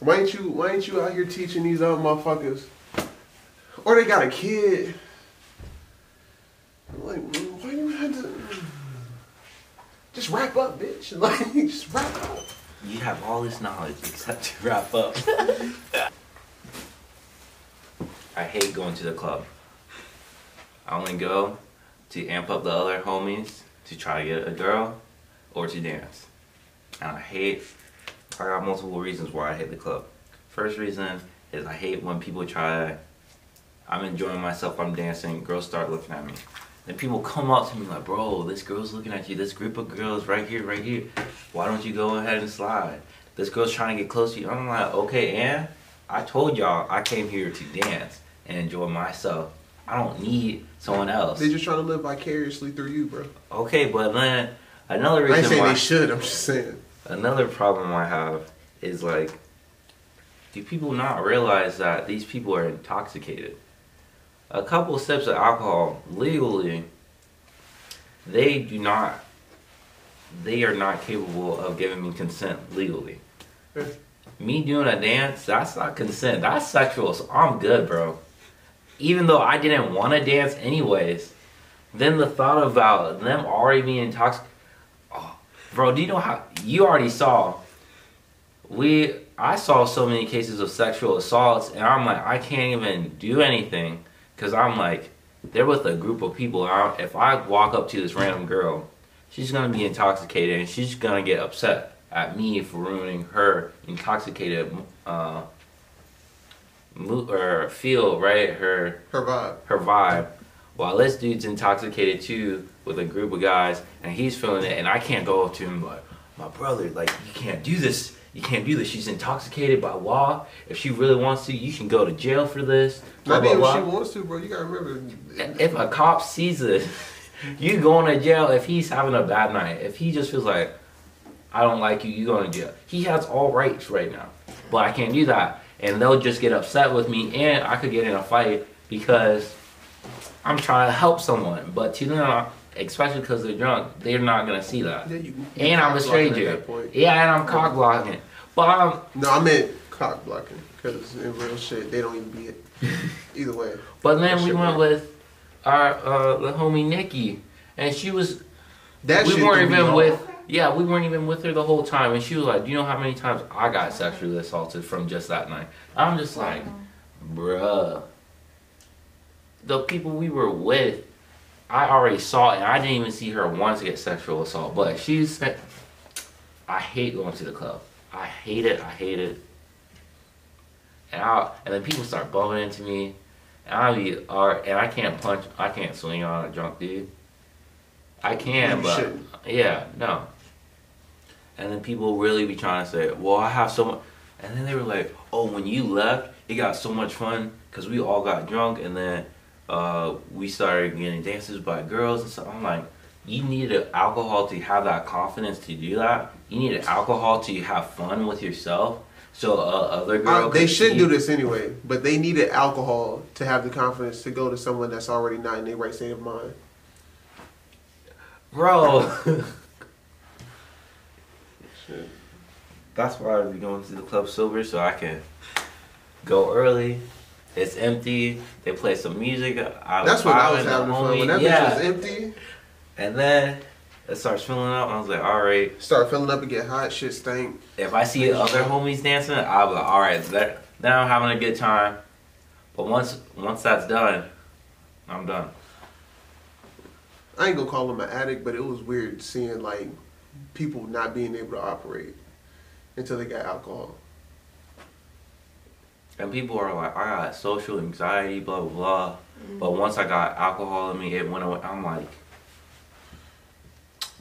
why ain't you? Why ain't you out here teaching these other motherfuckers? Or they got a kid. I'm like, "Mm, why you had to? Just wrap up, bitch. Like, just wrap up. You have all this knowledge except to wrap up. I hate going to the club. I only go to amp up the other homies to try to get a girl or to dance. And I hate, I got multiple reasons why I hate the club. First reason is I hate when people try, I'm enjoying myself, I'm dancing, girls start looking at me. Then people come up to me like, bro, this girl's looking at you, this group of girls right here, right here. Why don't you go ahead and slide? This girl's trying to get close to you. I'm like, okay, and I told y'all I came here to dance and enjoy myself. I don't need someone else. They just trying to live vicariously through you, bro. Okay, but then another reason I ain't saying why they should. I'm just saying. another problem I have is like, do people not realize that these people are intoxicated? A couple sips of alcohol legally, they do not, they are not capable of giving me consent legally. Me doing a dance, that's not consent. That's sexual. So I'm good, bro. Even though I didn't want to dance anyways, then the thought about them already being intoxicated. Oh, bro, do you know how you already saw? We, I saw so many cases of sexual assaults, and I'm like, I can't even do anything because I'm like, they're with a group of people. I, if I walk up to this random girl, she's gonna be intoxicated and she's gonna get upset at me for ruining her intoxicated uh, mo- or feel right her Her vibe. her vibe. While this dude's intoxicated too with a group of guys and he's feeling it, and I can't go up to him like, my brother, like you can't do this. You can't do this. She's intoxicated by law. If she really wants to, you can go to jail for this. Blah, Not even blah, if blah. she wants to, bro. You gotta remember. If a cop sees it, you going to jail if he's having a bad night. If he just feels like, I don't like you, you going to jail. He has all rights right now. But I can't do that. And they'll just get upset with me and I could get in a fight because I'm trying to help someone. But to them, especially because they're drunk, they're not going to see that. Yeah, you, And I'm a cock blocking at stranger. Yeah, and I'm cock blocking. But I'm, No, I meant cock blocking because in real shit they don't even be it. Either way. but then we went with our uh, the homie Nikki, and she was That we weren't even with yeah we weren't even with her the whole time and she was like do you know how many times i got sexually assaulted from just that night i'm just like bruh the people we were with i already saw it and i didn't even see her once get sexual assault but she's i hate going to the club i hate it i hate it and I and then people start bumping into me and i be alright and i can't punch i can't swing on a drunk dude i can You but shouldn't. yeah, no. And then people really be trying to say, well, I have so much. And then they were like, oh, when you left, it got so much fun because we all got drunk and then uh, we started getting dances by girls and stuff. I'm like, you needed alcohol to have that confidence to do that. You needed alcohol to have fun with yourself. So uh, other girl, Uh, they should do this anyway, but they needed alcohol to have the confidence to go to someone that's already not in their right state of mind. bro. Shit. That's why I be going to the club sober so I can go early. It's empty. They play some music. I That's when I was having fun. When that yeah. bitch was empty, And then it starts filling up. I was like, all right. start filling up and get hot, shit stank. If I see other homies dancing, I'll be like, all right. That, then I'm having a good time. But once once that's done, I'm done. I ain't gonna call him an addict, but it was weird seeing like people not being able to operate until they got alcohol. And people are like, I got social anxiety, blah blah blah. But mm-hmm. once I got alcohol in me, it went away. I'm like,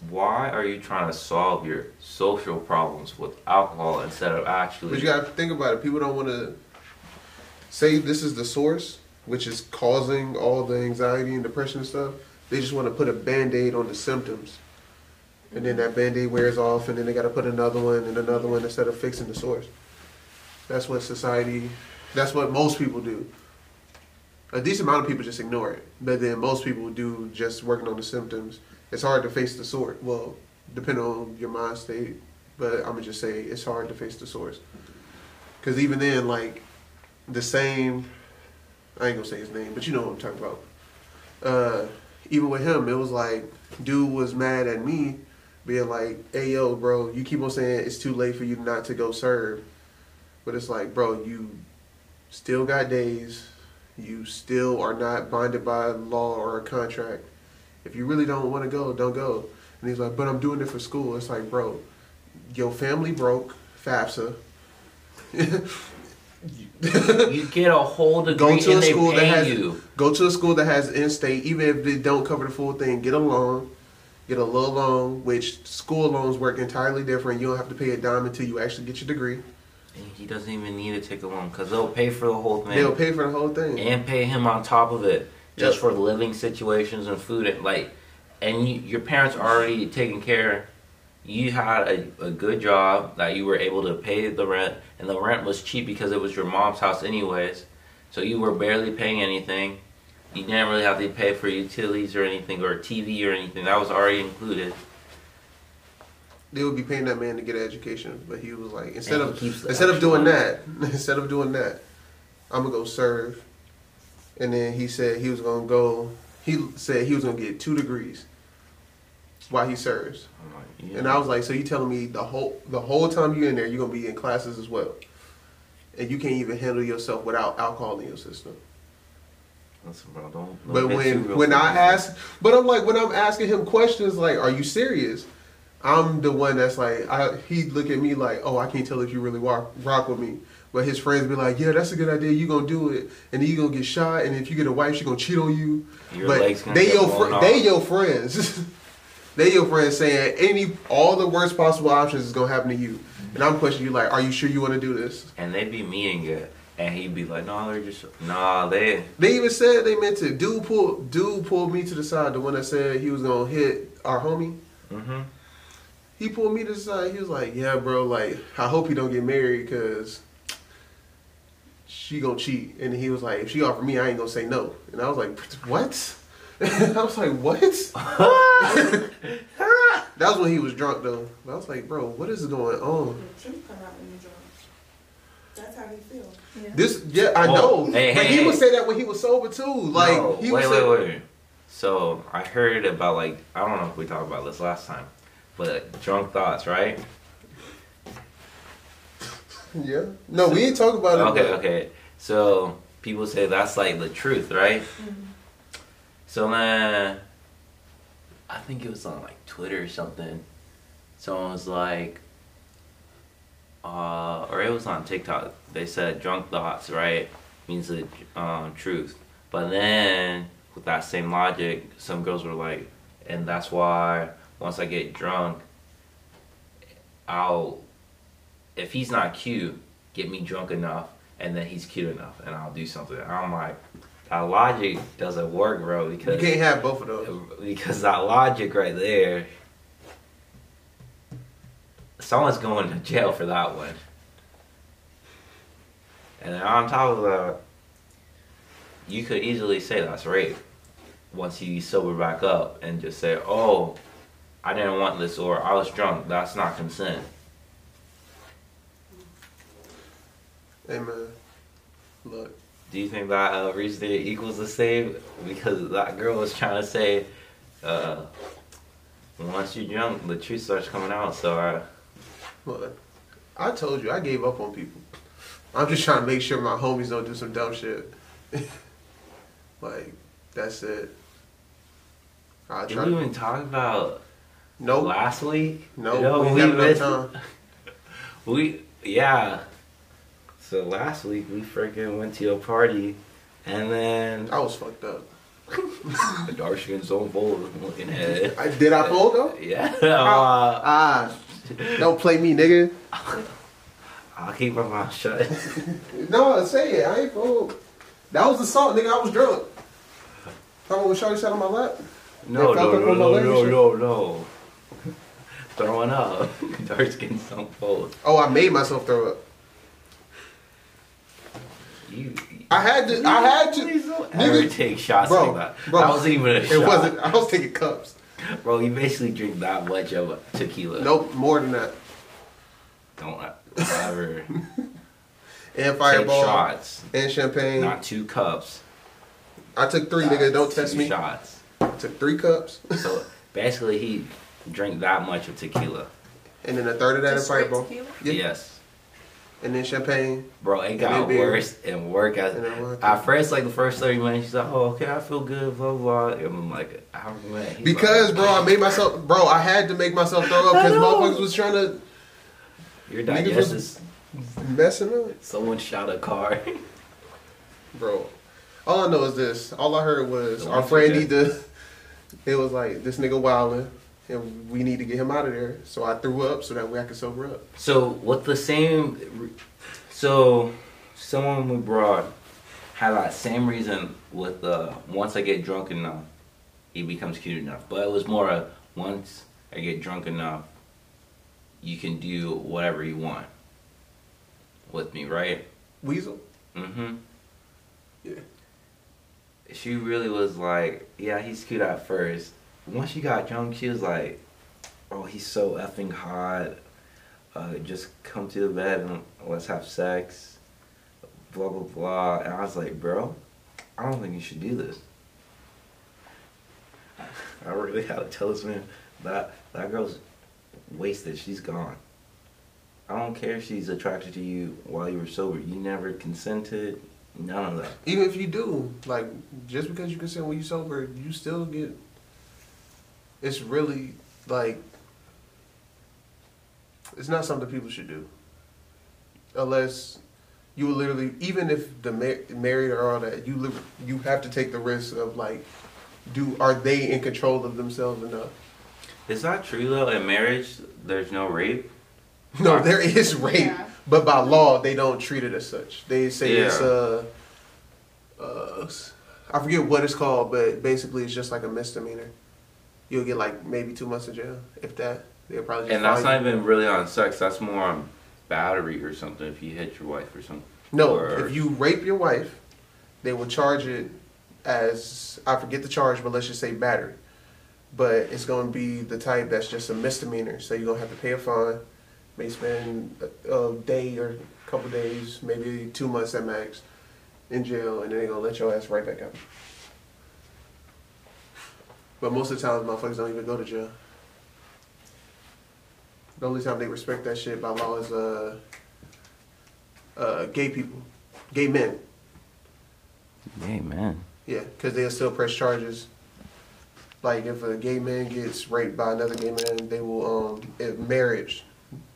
why are you trying to solve your social problems with alcohol instead of actually? But you gotta think about it. People don't want to say this is the source, which is causing all the anxiety and depression and stuff. They just want to put a band aid on the symptoms. And then mm-hmm. that band aid wears off, and then they got to put another one and another one instead of fixing the source. That's what society, that's what most people do. A decent amount of people just ignore it. But then most people do just working on the symptoms. It's hard to face the source. Well, depending on your mind state. But I'm to just say it's hard to face the source. Because even then, like, the same, I ain't gonna say his name, but you know what I'm talking about. Uh, even with him, it was like, dude was mad at me, being like, hey, yo, bro, you keep on saying it's too late for you not to go serve. But it's like, bro, you still got days. You still are not bonded by law or a contract. If you really don't want to go, don't go. And he's like, but I'm doing it for school. It's like, bro, your family broke, FAFSA. you get a whole degree Go to a school that has you. go to a school that has in-state, even if they don't cover the full thing. Get a loan, get a little loan, which school loans work entirely different. You don't have to pay a dime until you actually get your degree. He doesn't even need to take a loan because they'll pay for the whole thing They'll pay for the whole thing. and pay him on top of it just Yep. for living situations and food and like. And you, your parents are already taking care. You had a, a good job that you were able to pay the rent, and the rent was cheap because it was your mom's house anyways. So you were barely paying anything. You didn't really have to pay for utilities or anything or TV or anything. That was already included. They would be paying that man to get an education, but he was like, instead And of he keeps the instead of doing that, instead of doing that, I'm gonna go serve. And then he said he was gonna go. He said he was gonna get two degrees while he serves. Like, yeah. And I was like, so you telling me the whole the whole time you're in there, you're gonna be in classes as well, and you can't even handle yourself without alcohol in your system. Listen, bro, don't. don't But when when I ask, but I'm like when I'm asking him questions like, "Are you serious?" I'm the one that's like, I, he look at me like, "Oh, I can't tell if you really rock rock with me." But his friends be like, "Yeah, that's a good idea. You gonna do it, and then you gonna get shot, and if you get a wife, she gonna cheat on you." Your but they your fr- they your friends. they your friends saying any all the worst possible options is gonna happen to you. And I'm questioning you like, "Are you sure you want to do this?" and they'd be meeting it, and he'd be like, "No, they're just nah, they." They even said they meant to. Dude pulled dude pulled me to the side. The one that said he was gonna hit our homie. Mm-hmm. He pulled me to the side. He was like, "Yeah, bro. Like, I hope he don't get married because she gonna cheat." And he was like, "If she offer me, I ain't gonna say no." And I was like, "What?" I was like, "What?" that was when he was drunk though. I was like, "Bro, what is going on?" Come out when you're drunk. That's how he feel. Yeah. This, yeah, I Oh, know. hey, but hey, he would say that when he was sober too. Like, no, he wait, would wait, say, wait. So I heard about like I don't know if we talked about this last time, but drunk thoughts, right? "Yeah." No, we ain't talk about it. Okay, but- okay. So people say that's like the truth, right? So then I think it was on like Twitter or something. Someone was like, uh, or it was on TikTok. They said drunk thoughts, right, means the um, truth. But then with that same logic, some girls were like, and that's why once I get drunk, I'll, if he's not cute, get me drunk enough, and then he's cute enough, and I'll do something. I'm like, that logic doesn't work, bro, Because You can't have both of those. because that logic right there, someone's going to jail for that one. And then on top of that, you could easily say that's rape once you sober back up and just say, "Oh, I didn't want this," or "I was drunk." That's not consent. Hey man, look. Do you think that uh, reasoning equals the same? Because that girl was trying to say, uh, once you're drunk, the truth starts coming out. So I, Look, I told you I gave up on people. I'm just trying to make sure my homies don't do some dumb shit. like, that's it. I did try. we even talk about Nope. last week? No, No, we we missed- time. We yeah. So last week we freaking went to a party, and then I was fucked up. the dark skin zone bowl looking at it. I, did I fold though? Yeah. Uh, Ah, don't play me, nigga. I'll keep my mouth shut. No, say it. I ain't fold. That was the salt, nigga. I was drunk. Talking what Shorty sat on my lap. No, felt no, no, no, no, no, no. Throwing up. Dark skin don't fold. Oh, I made myself throw up. You. I had to. I had to. Nigga, take shots bro, like that. bro, that wasn't even a It shot. It wasn't. I was taking cups. Bro, you basically drink that much of tequila. Nope, more than that. Don't ever And take shots. and champagne. Not two cups. I took three, nigga. Don't test me. shots. I Took three cups, So basically, he drank that much of tequila. and then a third of that in Just straight fireball. tequila? Yeah. Yes, And then champagne. bro. It got then worse and worse as And at first, like the first thirty minutes, she's like, "Oh, okay, I feel good." Blah blah. blah. And I'm like, "How man?" He's Because, like, bro, I made myself, bro, I had to make myself throw up because I know. motherfuckers was trying to your niggas digestive. was- messing up. Someone shot a car. Bro, all I know is this. All I heard was The our friend who need to. It was like this nigga wilding, and we need to get him out of there. So I threw up so that way I could sober up. So with the same, so someone we brought had that same reason with the once I get drunk enough, he becomes cute enough. But it was more a once I get drunk enough, you can do whatever you want with me, right? Weasel. Mm-hmm. Yeah. She really was like, yeah, he's cute at first. Once she got drunk, she was like, oh, he's so effing hot. Uh, just come to the bed and let's have sex. Blah blah blah. And I was like, bro, I don't think you should do this. I really had to tell this man that that girl's wasted. She's gone. I don't care if she's attracted to you while you were sober. You never consented. None of that. Even if you do, like, just because you consent when you sober, you still get. It's really like. It's not something people should do. Unless you literally, even if the ma- married or all that, you li- you have to take the risk of like, do are they in control of themselves enough? Is that true though? In marriage, there's no rape. No, there is rape, Yeah. but by law they don't treat it as such. They say it's Yeah. uh, uh, I forget what it's called, but basically it's just like a misdemeanor. You'll get like maybe two months in jail, if that. They'll probably just And that's not even really on sex. That's more on battery or something. If you hit your wife or something. No, or- if you rape your wife, they will charge it as I forget the charge, but let's just say battery. But it's going to be the type that's just a misdemeanor, so you're gonna have to pay a fine. May spend a, a day or a couple days, maybe two months at max, in jail, and then they're gonna let your ass right back out. But most of the time, motherfuckers don't even go to jail. The only time they respect that shit by law is uh, uh, gay people, gay men. Gay men. Yeah, because they'll still press charges. Like if a gay man gets raped by another gay man, they will um if marriage,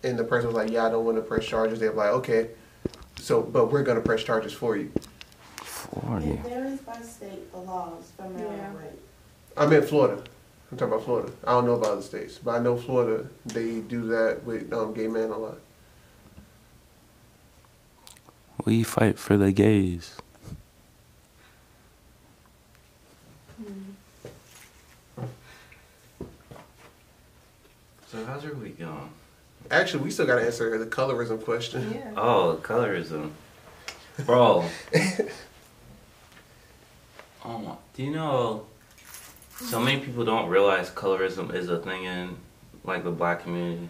and the person was like, "Yeah, I don't want to press charges." They're like, "Okay, so but we're gonna press charges for you." Forty. It varies by state, the laws for marital Yeah. rape. I'm in Florida. I'm talking about Florida. I don't know about other states, but I know Florida. They do that with um, gay men a lot. We fight for the gays. So how's your week going? Actually, we still gotta answer the colorism question. Yeah. Oh, colorism, bro. oh, my- do you know? So many people don't realize colorism is a thing in like the black community,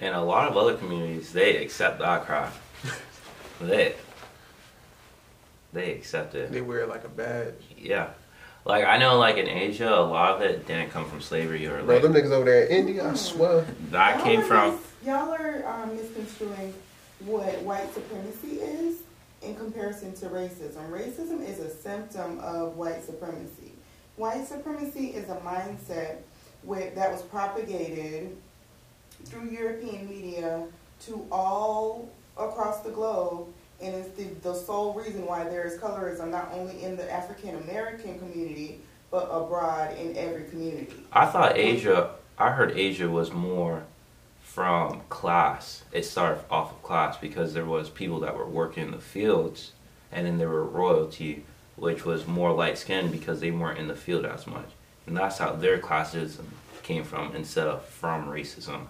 and a lot of other communities they accept that crap. they they accept it. They wear it like a badge. Yeah. Like I know like in Asia a lot of it didn't come from slavery or Bro, like them niggas over there in India, I swear. that Y'all came from mis- y'all are um, misconstruing what white supremacy is in comparison to racism. Racism is a symptom of white supremacy. White supremacy is a mindset with, that was propagated through European media to all across the globe, and it's the, the sole reason why there is colorism not only in the African American community but abroad in every community. I thought Asia I heard Asia was more from class. It started off of class because there was people that were working in the fields and then there were royalty which was more light skinned because they weren't in the field as much. And that's how their classism came from instead of from racism.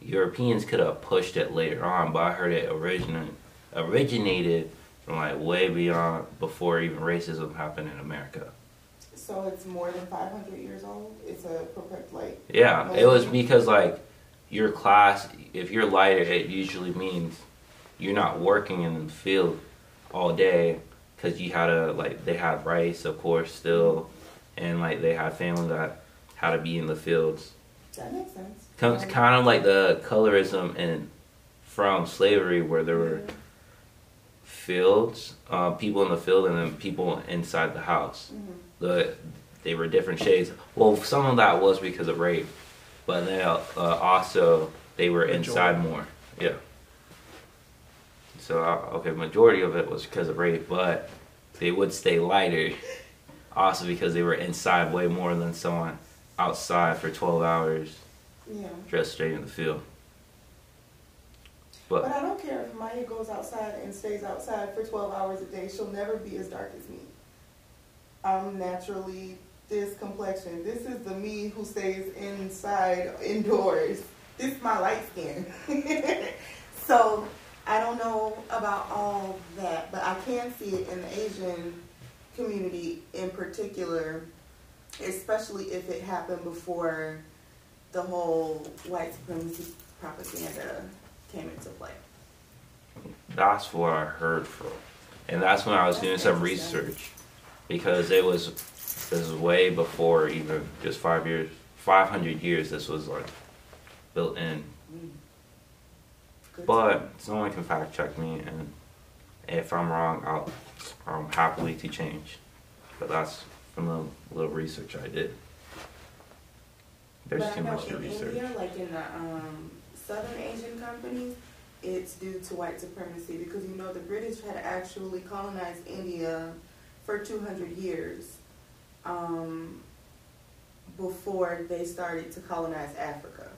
Europeans could have pushed it later on, but I heard it originated originated from like way beyond before even racism happened in America. So it's more than 500 years old. It's a perfect like Yeah, it was because like your class, if you're lighter, it usually means you're not working in the field all day because you had to like they had rice, of course, still, and like they had family that had to be in the fields. that makes sense. Comes kind of like the colorism and from slavery where there were fields, uh, people in the field, and then people inside the house mhm. the they were different shades. Well, some of that was because of rape, but then uh, also they were inside more. Yeah. So uh, okay, majority of it was because of rape, but they would stay lighter, also because they were inside way more than someone outside for twelve hours, Yeah. dressed straight in the field. But But I don't care if Maya goes outside and stays outside for 12 hours a day. She'll never be as dark as me. I'm naturally this complexion. This is the me who stays inside indoors. This is my light skin. so I don't know about all that, but I can see it in the Asian community in particular, especially if it happened before the whole white supremacy propaganda came into play. that's what I heard from, and that's when I was doing some research, because it was this is way before even just five years, five hundred years. This was like built in. Good But someone can fact check me, and if I'm wrong, I'll I'm happily to change. But that's from the little research I did. There's but too I know much to in research. India, like in the um, southern Asian companies, it's due to white supremacy because you know the British had actually colonized India for 200 years um, before they started to colonize Africa.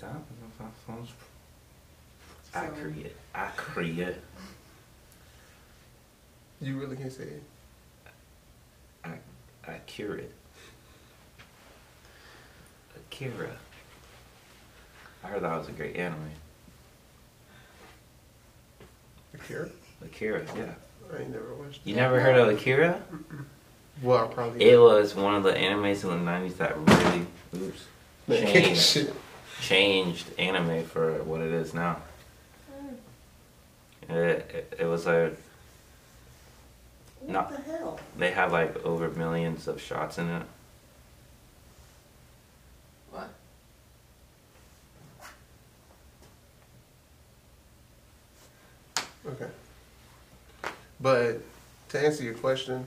That, that sounds So- accurate. Accurate. You really can't say it. Ac- Accurate. Akira. I heard that was a great anime. Akira? Akira, yeah. I never watched. You never heard of Akira? Well, probably. It was one of the animes in the '90s that really, oops, changed changed anime for what it is now. Hmm. It, it, it was a What No. the hell? they had like over millions of shots in it. What? Okay. But to answer your question,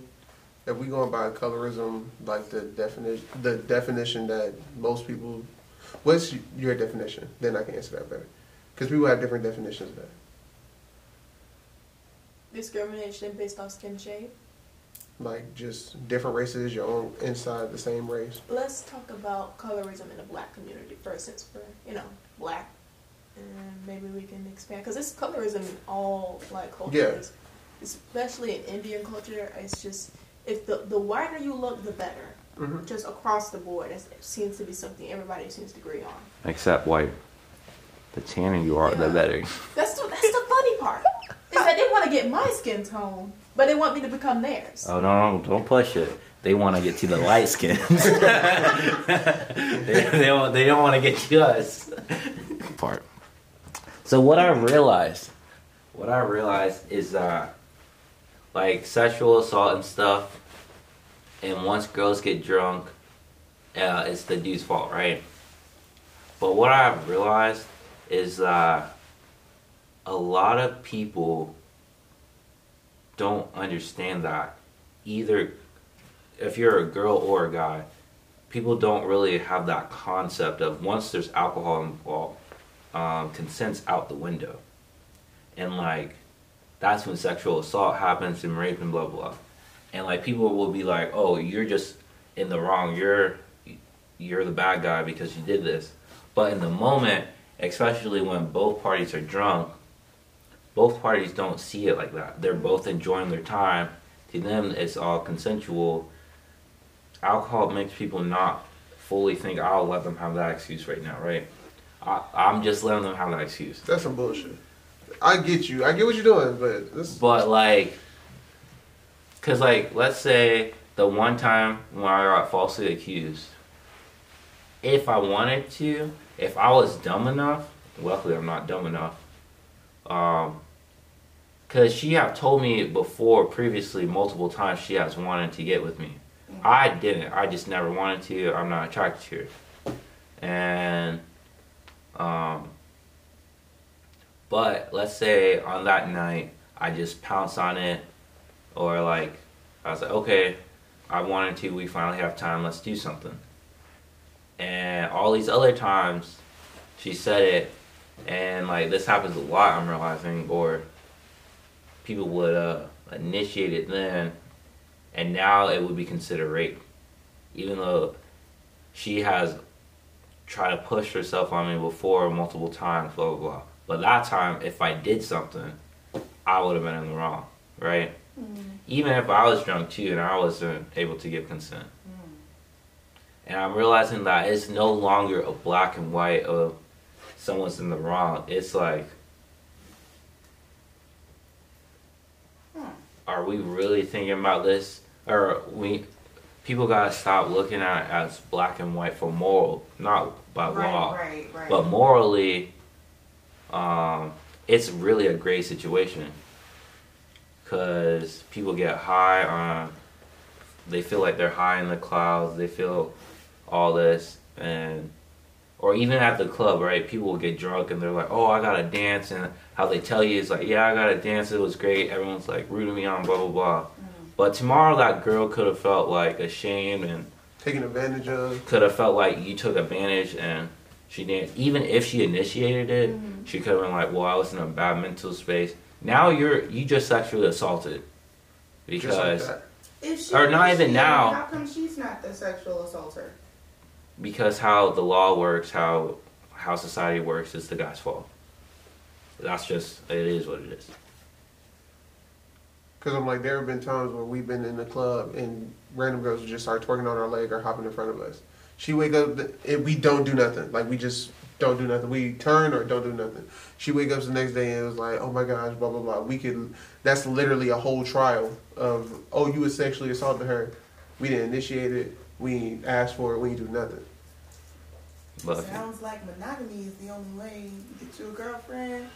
if we going by colorism, like the definition, the definition that most people, what's your definition? Then I can answer that better, because people have different definitions of that. Discrimination based on skin shade. Like just different races, your own inside the same race. Let's talk about colorism in the black community first, since we're you know black, and maybe we can expand because it's colorism in all like cultures, especially in Indian culture. It's just if the the whiter you look, the better. Mm-hmm. Just across the board, it seems to be something everybody seems to agree on. Except white. The tanner you are, the better. That's the that's the funny part. Is that they want to get my skin tone, but they want me to become theirs. Oh no, no, don't push it. They want to get to the light skins. they, they don't. They don't want to get to us. Part. So what I realized, what I realized is that, like sexual assault and stuff, and once girls get drunk, uh, it's the dude's fault, right? But what I've realized is that a lot of people don't understand that either if you're a girl or a guy people don't really have that concept of once there's alcohol involved um, consent's out the window and like that's when sexual assault happens and rape and blah blah and like people will be like oh you're just in the wrong you're you're the bad guy because you did this but in the moment especially when both parties are drunk both parties don't see it like that. They're both enjoying their time. To them, it's all consensual. Alcohol makes people not fully think, I'll let them have that excuse right now, right? I, I'm just letting them have that excuse. That's some bullshit. I get you. I get what you're doing, but this. But, like, because, like, let's say the one time when I got falsely accused, if I wanted to, if I was dumb enough, luckily I'm not dumb enough, um, cause she have told me before previously multiple times she has wanted to get with me. I didn't. I just never wanted to. I'm not attracted to her. And um but let's say on that night I just pounce on it or like I was like, okay, I wanted to, we finally have time, let's do something. And all these other times she said it and like this happens a lot i'm realizing or people would uh initiate it then and now it would be considered rape even though she has tried to push herself on me before multiple times blah blah blah but that time if i did something i would have been in the wrong right even if i was drunk too and i wasn't able to give consent and i'm realizing that it's no longer a black and white of someone's in the wrong. It's like, Hmm. are we really thinking about this? Or we, people gotta stop looking at it as black and white for moral, not by right, law, right, right. but morally, um, it's really a great situation. Cause people get high on, they feel like they're high in the clouds. They feel all this, and or even at the club, right? People will get drunk and they're like, "Oh, I gotta dance," and how they tell you is like, "Yeah, I gotta dance. It was great. Everyone's like rooting me on, blah blah blah." But tomorrow, that girl could have felt like ashamed and Taking advantage of. could have felt like you took advantage and she didn't. Even if she initiated it, Mm-hmm. she could have been like, "Well, I was in a bad mental space." Now you're you just sexually assaulted Just because like that. If she, Or not even now. How come she's not the sexual assaulter? because how the law works, how how society works, it's the guy's fault. That's just it is what it is. Because I'm like, there have been times where we've been in the club and random girls would just start twerking on our leg or hopping in front of us. She wake up and we don't do nothing. Like we just don't do nothing. We turn or don't do nothing. She wake up the next day and it was like, oh my gosh, blah blah blah. We can. That's literally a whole trial of oh you was sexually assaulted her. We didn't initiate it. We ain't asked for it. We ain't do nothing. But Sounds like monogamy is the only way you get you a girlfriend.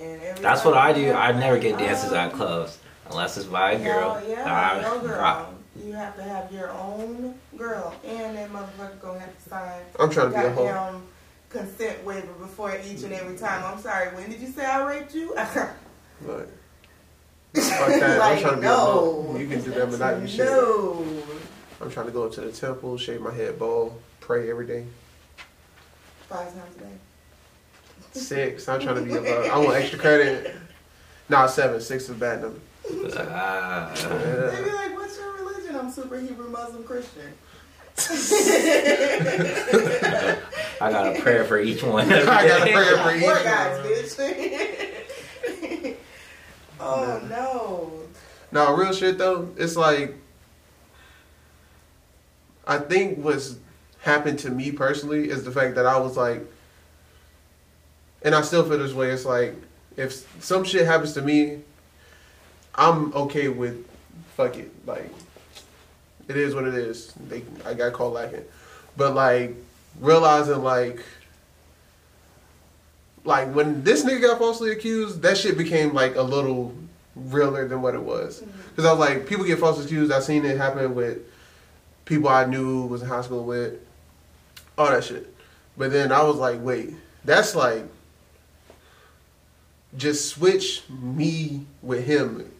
And that's what I do. I never get dances um, at clubs unless it's by a girl. No, yeah, I- no girl. I- you have to have your own girl, and that motherfucker gonna have to sign I'm trying to be a hoe. goddamn consent waiver before each and every time. I'm sorry. When did you say I raped you? Like, fuck that. I'm trying to be a no. hoe. You can do that monogamy shit. no. I'm trying to go to the temple, shave my head bald, pray every day. Five times a day. Six. I'm trying to be a. I want extra credit. Nah, seven. Six is a bad number. Ah. They Yeah. Be like, "What's your religion?" I'm super Hebrew Muslim Christian. I got a prayer for each one. I got a prayer for each Four one. guys, bitch. oh no. No, real shit though. It's like I think what's happened to me personally is the fact that I was like, and I still feel this way. It's like if some shit happens to me, I'm okay with fuck it. Like it is what it is. They I got caught lacking, but like realizing like. Like when this nigga got falsely accused, that shit became like a little realer than what it was. Mm-hmm. Because I was like, people get falsely accused. I seen it happen with people I knew was in high school with, all that shit. But then I was like, wait, that's like just switch me with him.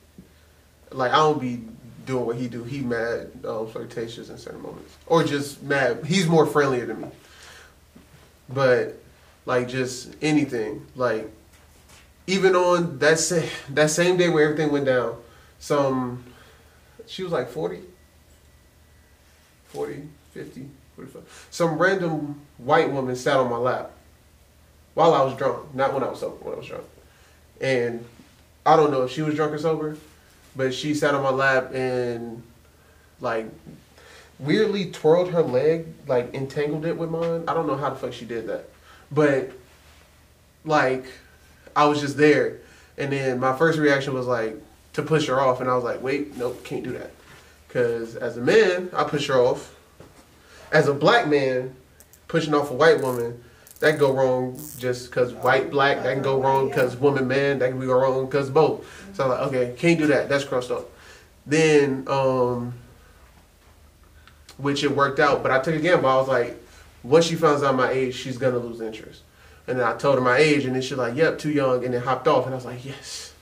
Like I don't be doing what he do. He mad, um, flirtatious in certain moments, or just mad. He's more friendlier to me. But like just anything, like even on that same that same day where everything went down, some she was like 40, 40, 50, 45. Some random white woman sat on my lap while I was drunk, not when I was sober, when I was drunk. And I don't know if she was drunk or sober, but she sat on my lap and like weirdly twirled her leg, like entangled it with mine. I don't know how the fuck she did that. But like I was just there. And then my first reaction was like to push her off and I was like, "Wait, nope, can't do that." Cuz as a man, I push her off. As a black man, pushing off a white woman, that can go wrong just cuz white black, that can go wrong cuz woman man, that can go wrong cuz both. So I'm like, "Okay, can't do that. That's crossed off." Then um which it worked out, but I took a gamble. I was like, once she finds out my age, she's gonna lose interest. And then I told her my age, and then she's like, "Yep, too young," and then hopped off. And I was like, "Yes."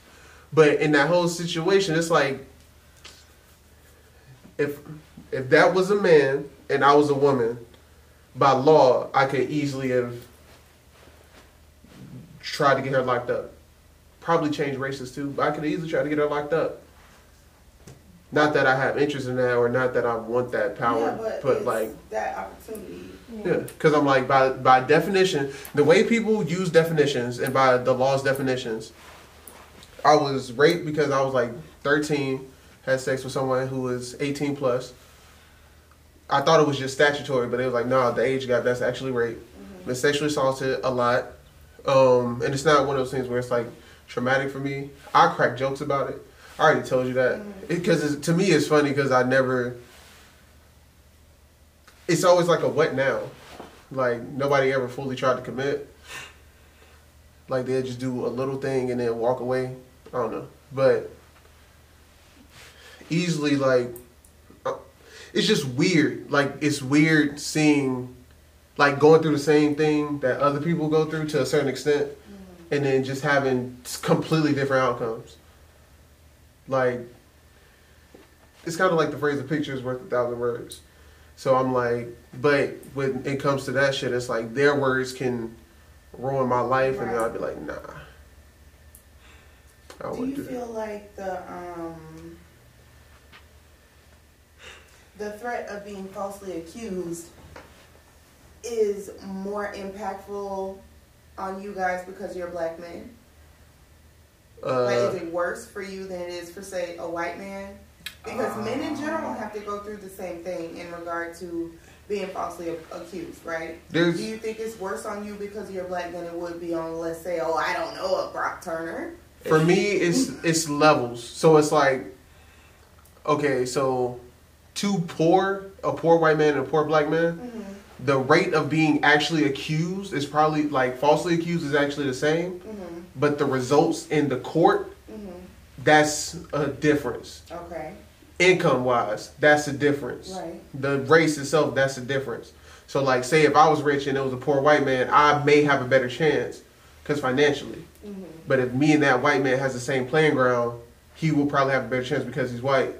But in that whole situation, it's like, if if that was a man and I was a woman, by law, I could easily have tried to get her locked up. Probably change races too, but I could easily try to get her locked up. Not that I have interest in that, or not that I want that power, yeah, but, but it's like that opportunity. yeah, because I'm like by by definition, the way people use definitions and by the law's definitions, I was raped because I was like 13, had sex with someone who was 18 plus. I thought it was just statutory, but it was like, no, the age gap that's actually rape. Mm-hmm. Been sexually assaulted a lot, um, and it's not one of those things where it's like traumatic for me. I crack jokes about it. I already told you that because to me it's funny because I never. It's always like a what now, like nobody ever fully tried to commit. Like they just do a little thing and then walk away. I don't know, but easily like uh, it's just weird. Like it's weird seeing like going through the same thing that other people go through to a certain extent, and then just having completely different outcomes. Like, it's kind of like the phrase "a picture is worth a thousand words." So I'm like, but when it comes to that shit, it's like their words can ruin my life, and then I'd be like, nah. I Do you do feel like the um the threat of being falsely accused is more impactful on you guys because you're black men? that. like, Uh, is it worse for you than it is for, say, a white man? Because men in general have to go through the same thing in regard to being falsely a- accused, right? Do you think it's worse on you because you're black than it would be on, let's say, oh, I don't know, a Brock Turner? for me it's it's levels so it's like okay so two poor a poor white man and a poor black man Mm-hmm. The rate of being actually accused is probably like falsely accused is actually the same Mm-hmm. but the results in the court Mm-hmm. that's a difference Okay. income wise that's a difference Right. the race itself that's a difference so like say if i was rich and it was a poor white man i may have a better chance because financially Mm-hmm. but if me and that white man has the same playing ground, he will probably have a better chance because he's white.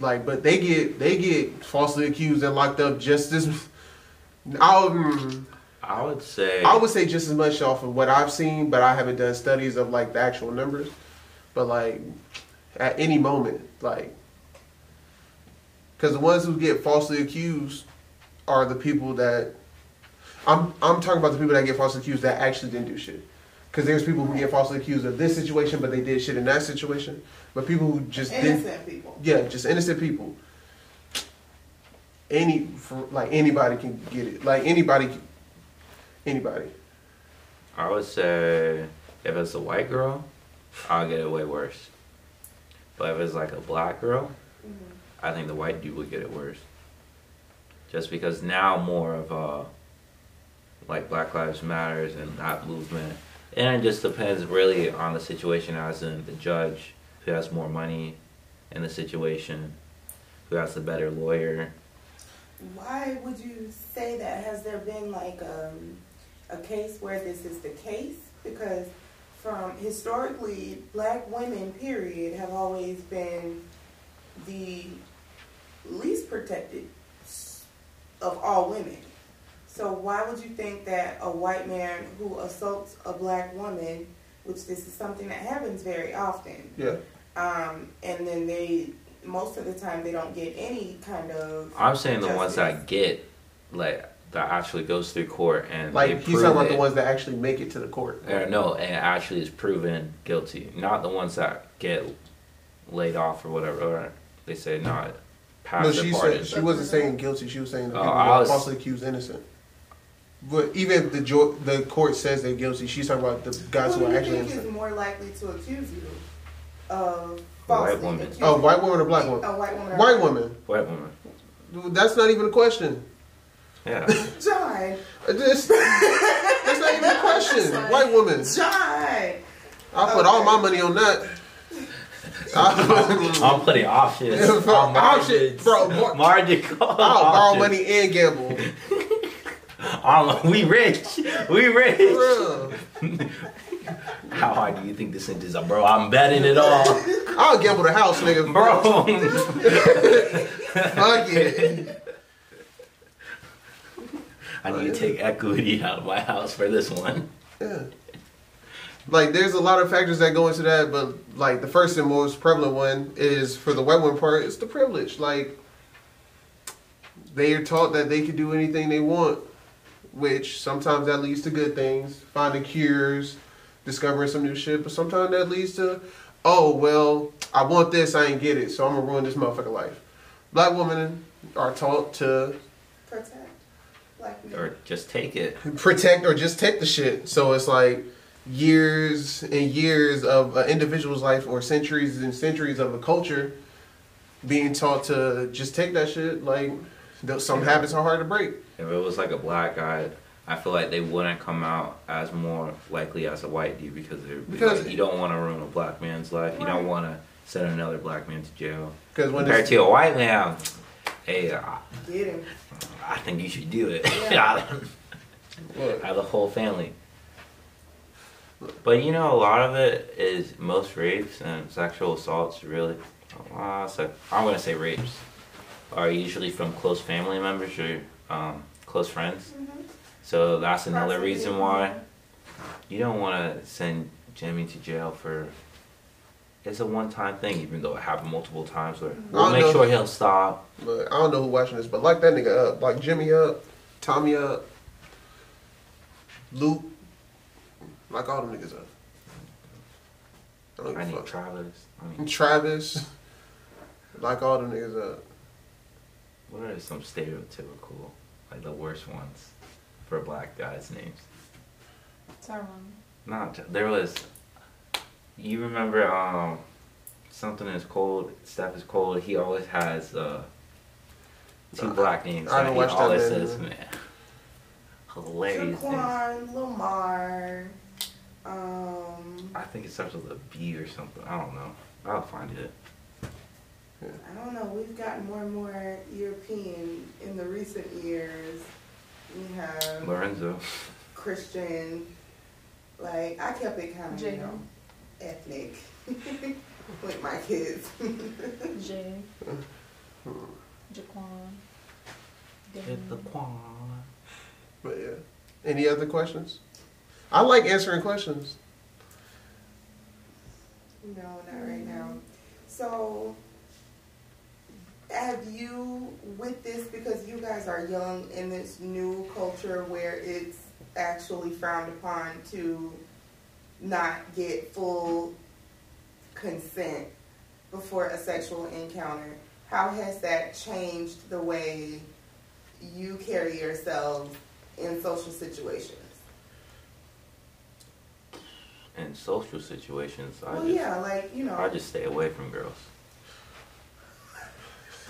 Like, but they get they get falsely accused and locked up just as. I would, mm. I would say I would say just as much off of what I've seen, but I haven't done studies of like the actual numbers. But like, at any moment, like, because the ones who get falsely accused are the people that I'm I'm talking about the people that get falsely accused that actually didn't do shit. Because there's people who get falsely accused of this situation, but they did shit in that situation. But people who just didn't, Innocent people. yeah, just innocent people. Any for, like anybody can get it. Like anybody, anybody. I would say if it's a white girl, I'll get it way worse. But if it's like a black girl, Mm-hmm. I think the white dude would get it worse. Just because now more of uh like Black Lives Matters and that movement. And it just depends really on the situation as in the judge who has more money in the situation, who has the better lawyer. Why would you say that? Has there been like um, a case where this is the case? Because from historically, black women, period, have always been the least protected of all women. So why would you think that a white man who assaults a black woman, which this is something that happens very often, Yeah. um, and then they most of the time they don't get any kind of I'm saying the ones that get like that actually goes through court and they Like he's talking about it. the ones that actually make it to the court. Uh, no, and actually is proven guilty. Not the ones that get laid off or whatever. Or they say not past No, she said she wasn't saying guilty. She was saying the Oh, people I that was- falsely accused innocent. But even if the jo- the court says they're guilty, she's talking about the guys Who who do are you actually think is more likely to accuse you of A white falsely woman. accusing Oh, white woman or black woman? A woman? white woman. or White woman. White woman. That's not even a question. Yeah. John. Uh, this, that's not even a question. White woman. John. I'll put all my money on that. I, I'm putting options. Yeah, bro, on option- mar- margin call. I'll borrow options. money and gamble. I'm- we rich. We rich. How hard do you think this is, bro? I'm betting it all, I'll gamble the house, nigga. bro. Fuck it. I need to take equity out of my house for this one. Yeah. Like, there's a lot of factors that go into that, but like the first and most prevalent one is for the white woman part, it's the privilege. Like, they are taught that they can do anything they want, which sometimes that leads to good things, finding cures, discovering some new shit, but sometimes that leads to, oh, well, I want this, I ain't get it, so I'm gonna ruin this motherfucker life. Black women are taught to Protect black men. Or just take it. protect or just take the shit. So it's like years and years of an individual's life or centuries and centuries of a culture being taught to just take that shit. Like some habits are hard to break. If it was like a black guy, I feel like they wouldn't come out as more likely as a white dude because they're Because- because you don't want to ruin a black man's life. You don't want to send another black man to jail. Because when Compared it's, to a white man, hey, I, Get him. I think you should do it. Yeah. What? Have the whole family. But you know, a lot of it is most rapes and sexual assaults. Really, uh, so I'm gonna say rapes are usually from close family members or um, close friends. Mm-hmm. So that's another Proximity. reason why you don't want to send Jimmy to jail for. It's a one-time thing, even though it happened multiple times. Where mm-hmm. we'll make know. sure he'll stop. But I don't know who watching this, but like that nigga up, like Jimmy up, Tommy up, Luke, like all them niggas up. I I need fuck. Travis. I mean, Travis, like all them niggas up. what are some stereotypical, like the worst ones for black guys' names? Tyrone. Not there was. You remember um, something is cold. Steph is cold. He always has uh, two Nah, black names. I that haven't he watched that always man, says, man. man. Hilarious names. Shaquan, Lamar. Um, I think it starts with a B or something. I don't know. I'll find it. I don't know. We've gotten more and more European in the recent years. We have Lorenzo. Christian. Like I kept it kind of you know ethnic with my kids. Jay. Jaquan. Hit the Damon. quan. But yeah. Any other questions? I like answering questions. No, not right now. So, have you, with this, because you guys are young in this new culture where it's actually frowned upon to not get full consent before a sexual encounter, how has that changed the way you carry yourselves in social situations? In social situations, I well, just yeah, like, you know. I just stay away from girls.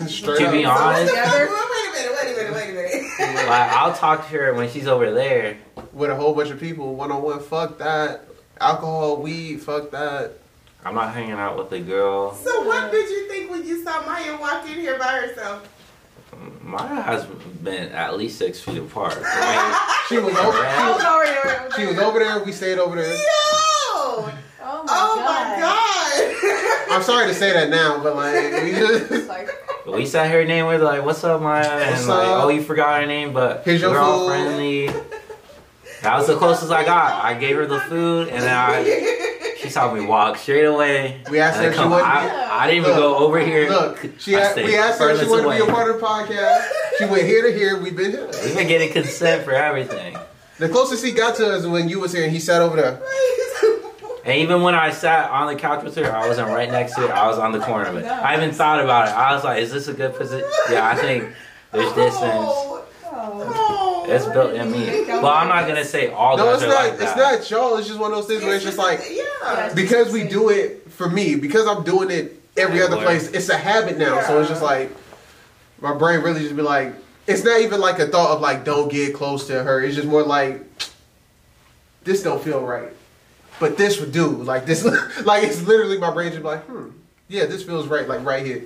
Straight To up. be honest- wait a minute, wait a minute, wait a minute, wait a minute. like I'll talk to her when she's over there. with a whole bunch of people, one on one. Fuck that. Alcohol, weed. Fuck that. I'm not hanging out with the girl. So what did you think when you saw Maya walk in here by herself? Maya has been at least six feet apart. I She was over. I was over there. She was over there. We stayed over there. Yo! Oh my Oh god. my god! I'm sorry to say that now, but like we just. Like, mean, we sat her name with like, "What's up, Maya?" And What's like, up? "Oh, you forgot her name, but Here's your we're all food." friendly." That was the closest I got. I gave her the food, and then I she saw me walk straight away. We asked her then if she come, wanted to I, I didn't even go over here. Look, she I had, we asked her if she furthest wanted to be a part of the podcast. She went here to here. We've been here. We've been getting consent for everything. The closest he got to us when you was here and he sat over there. And even when I sat on the couch with her, I wasn't right next to it. I was on the corner of it. I even thought about it. I was like, "Is this a good position?" Yeah, I think there's distance. It's built in me. Well, I'm not gonna say all No, guys it's are not. like it's not y'all. It's just one of those things where it's just like yeah. because we do it for me because I'm doing it every other place. It's a habit now, so it's just like my brain really just be like. It's not even like a thought of like don't get close to her. It's just more like this don't feel right, but this would do. Like this, like it's literally my brain just be like, hmm, yeah, this feels right, like right here.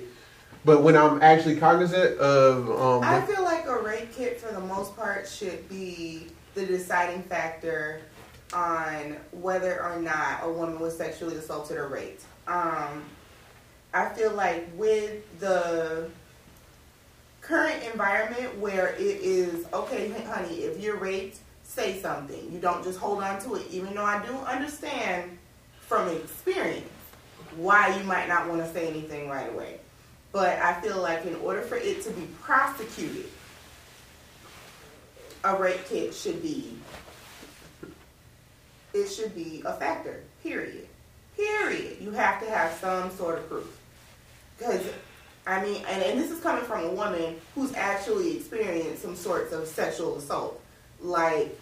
But when I'm actually cognizant of um, I feel like a rape kit, for the most part, should be the deciding factor on whether or not a woman was sexually assaulted or raped. Um, I feel like with the current environment where it is okay, honey, if you're raped, say something. You don't just hold on to it, even though I do understand from experience why you might not want to say anything right away. But I feel like in order for it to be prosecuted, a rape kit should be it should be a factor. Period. Period. You have to have some sort of proof. Because I mean, and, and this is coming from a woman who's actually experienced some sorts of sexual assault. Like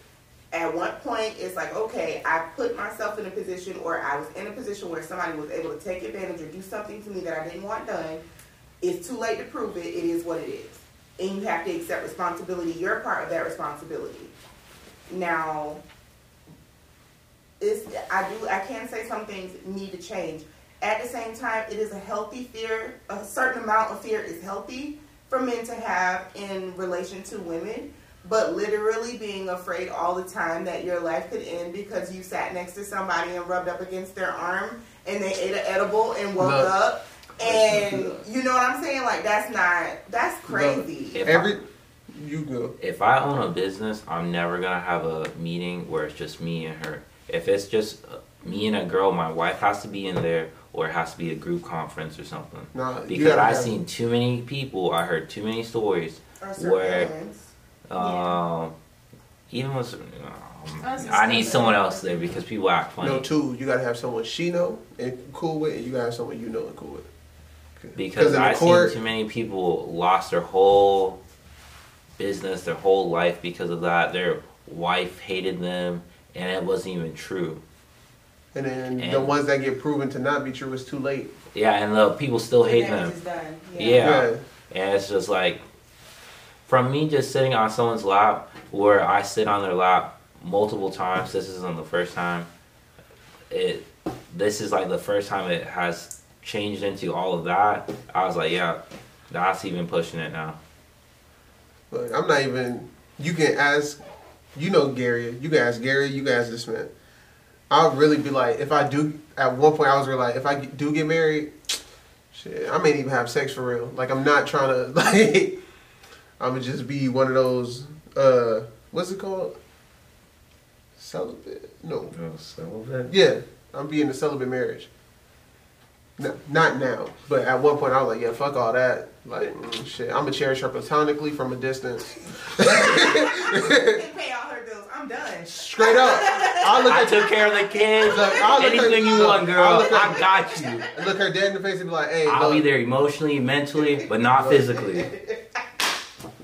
at one point it's like okay i put myself in a position or i was in a position where somebody was able to take advantage or do something to me that i didn't want done. It's too late to prove it. It is what it is. And you have to accept responsibility you're part of that responsibility. Now it's i do i can say some things need to change. At the same time it is a healthy fear a certain amount of fear is healthy for men to have in relation to women. But literally being afraid all the time that your life could end because you sat next to somebody and rubbed up against their arm and they ate an edible and woke Look. up. And you know what I'm saying? Like that's not that's crazy. If Every you go. If I own a business, I'm never gonna have a meeting where it's just me and her. If it's just uh, me and a girl, my wife has to be in there, or it has to be a group conference or something. Nah, you Because I've seen too many people. I heard too many stories. Where- surveillance. Um, even with, um, I I need someone else there because people act funny. No, two. You gotta have someone she know and cool with, and you gotta have someone you know and cool with. Because I've court- seen too many people lost their whole business, their whole life because of that. Their wife hated them, and it wasn't even true. And then the ones that get proven to not be true is too late. Yeah, and the people still hate them. is done. Yeah. And it's just like, from me just sitting on someone's lap, where I sit on their lap multiple times. This isn't the first time. It, this is like the first time it has changed into all of that. I was like, yeah, that's even pushing it now. But I'm not even. You can ask. You know Gary. You can ask Gary. You can ask this man. I'll really be like, if I do. At one point, I was really like, if I do get married, shit, I may even have sex for real. Like I'm not trying to like. I'm gonna just be one of those. Uh, what's it called? Celibate? No. Celibate. Yeah, I'm being a celibate marriage. No, not now, but at one point I was like, yeah, fuck all that. Like, mm, shit, I'm gonna cherish her platonically from a distance. can pay all her bills. I'm done. Straight up, I look I at took care of the kids. Look, I'll look at- Anything you look, want, girl, I'll look at- I got you. look her dead in the face and be like, hey, I'll look, be there emotionally, mentally, but not physically.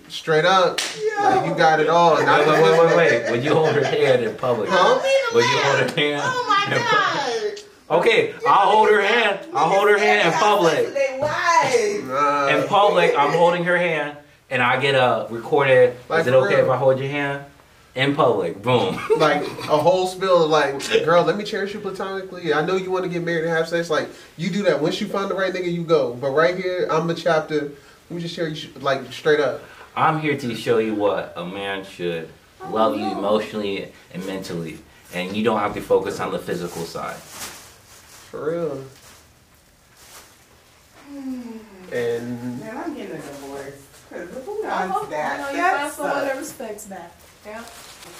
straight up, like you got it all. And I Wait, wait, wait, wait, wait. Would you hold her hand in public? Huh? Would you hold her hand? Oh my in god. Okay, I'll hold her hand. I'll hold her hand in public. They wives. In public, I'm holding her hand, and I get a recorded. Like Is it okay real. if I hold your hand? In public, boom. like a whole spill of like, girl, let me cherish you platonically. I know you want to get married and have sex. Like you do that. Once you find the right nigga, you go. But right here, I'm a chapter. Let me just share you like straight up. I'm here to show you what a man should love you emotionally and mentally, and you don't have to focus on the physical side. For real. And Man, I'm getting a divorce. Cause who I wants hope that? you That find someone that respects that. Yeah.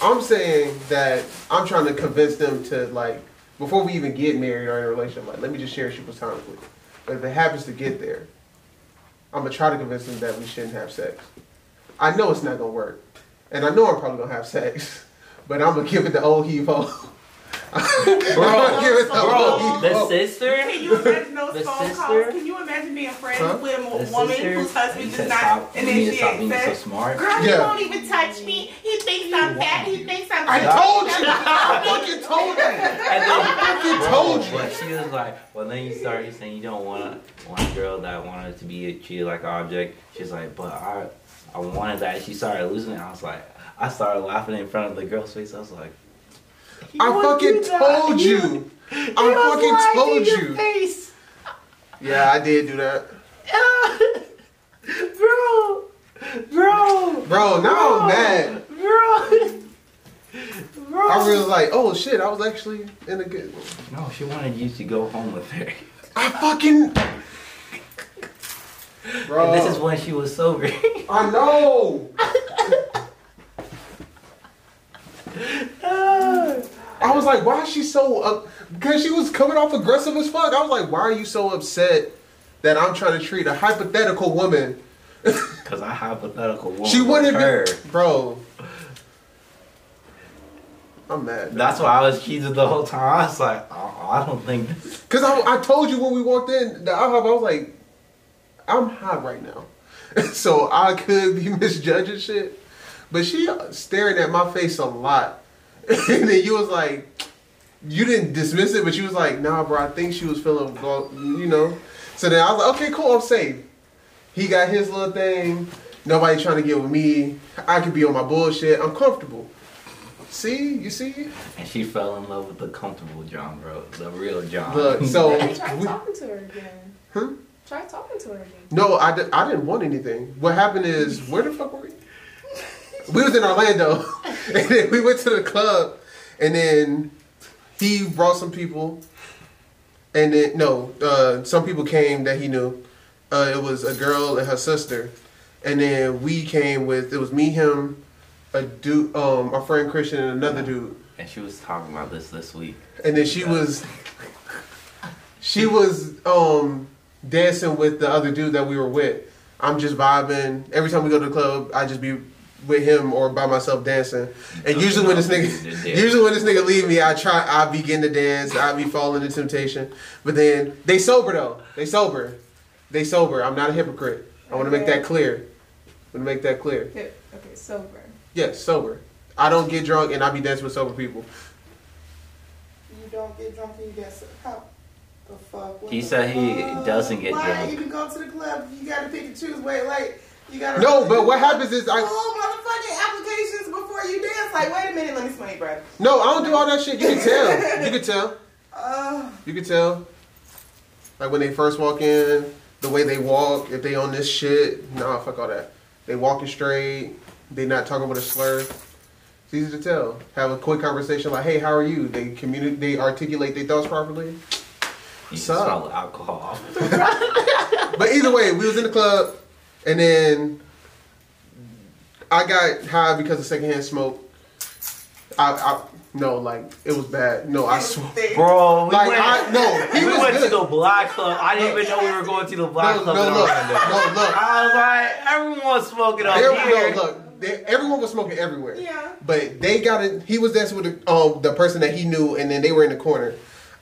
I'm saying that I'm trying to convince them to like before we even get married or in a relationship, like let me just cherish you platonically. But if it happens to get there, I'm gonna try to convince them that we shouldn't have sex. I know it's not gonna work, and I know I'm probably gonna have sex, but I'm gonna give it the old heave ho. I'm gonna give it the Bro, old the heave ho. sister. Can you imagine those The phone sister? calls? Can you imagine being friends Huh? with a The woman sister. whose husband He does not stop, you need to initiate being so smart. Girl, he Yeah. won't even touch me. He thinks I'm fat. He thinks I'm. I told you. I fucking told you. And I fucking told you. But she was like, well, then you started saying you don't want want a girl that wanted to be treated like an object. She's like, but I, I wanted that. She started losing it. I was like, I started laughing in front of the girl's face. I was like, I fucking told you. I fucking told you. Face. Yeah, I did do that. bro, bro, Bro, now I'm mad. bro, bro. I was like, oh shit, I was actually in a good. No, she wanted you to go home with her. I fucking. Bro, And this is when she was sober. I know. I was like, why is she so? up because she was coming off aggressive as fuck. I was like, why are you so upset that I'm trying to treat a hypothetical woman? Because I hypothetical woman. She wouldn't her. be, bro. I'm mad. That's why I was cheating the whole time. I was like, oh, I don't think this. Cause I, I told you when we walked in the IHOP, I was like, I'm hot right now, so I could be misjudging shit. But she staring at my face a lot, and then you was like, you didn't dismiss it, but she was like, Nah, bro, I think she was feeling, you know. So then I was like, Okay, cool, I'm safe. He got his little thing. Nobody trying to get with me. I could be on my bullshit. I'm comfortable. See, you see. And she fell in love with the comfortable John, bro. The real John. Look, so I tried we, talking to her again. Huh? Try talking to her again. No, I, di- I didn't want anything. What happened is, where the fuck were we? We was in Orlando, and then we went to the club, and then he brought some people, and then no, uh, some people came that he knew. Uh, it was a girl and her sister, and then we came with it was me, him, a dude, um, our friend Christian, and another dude. And she was talking about this this week. And then she was she was um dancing with the other dude that we were with. I'm just vibing. Every time we go to the club, I just be with him or by myself dancing. And usually when this nigga usually when this nigga leave me, I try I begin to dance, I be falling into temptation. But then they sober though. They sober. They sober. I'm not a hypocrite. I want to make that clear. I want to make that clear. Okay, okay, sober. Yes, sober. I don't get drunk and I be dancing with sober people. You don't get drunk and you get sick. How the fuck? What He the said he doesn't get Why drunk. even go to the club? You gotta pick and choose. Wait, like you gotta. No, but what happens is I Full motherfucking applications before you dance. Like, wait a minute, let me smell your breath. No, I don't do all that shit. You can tell. You can tell. Uh, You can tell. Like when they first walk in, the way they walk, if they on this shit, nah, fuck all that. They walking straight. They not talking with a slur. It's easy to tell. Have a quick conversation like, "Hey, how are you?" They communicate. They articulate their thoughts properly. You Sup? smell alcohol. But either way, we was in the club, and then I got high because of secondhand smoke. I, I no, like it was bad. No, I swear. Bro, we Like went, I no, he we was went good. to the black club. I didn't even know we were going to the black No, club no, in look, Orlando. no, look. I was like, everyone's smoking up There, here. no, look, they, everyone was smoking everywhere. Yeah. But they got it. He was dancing with the, um, the person that he knew, and then they were in the corner.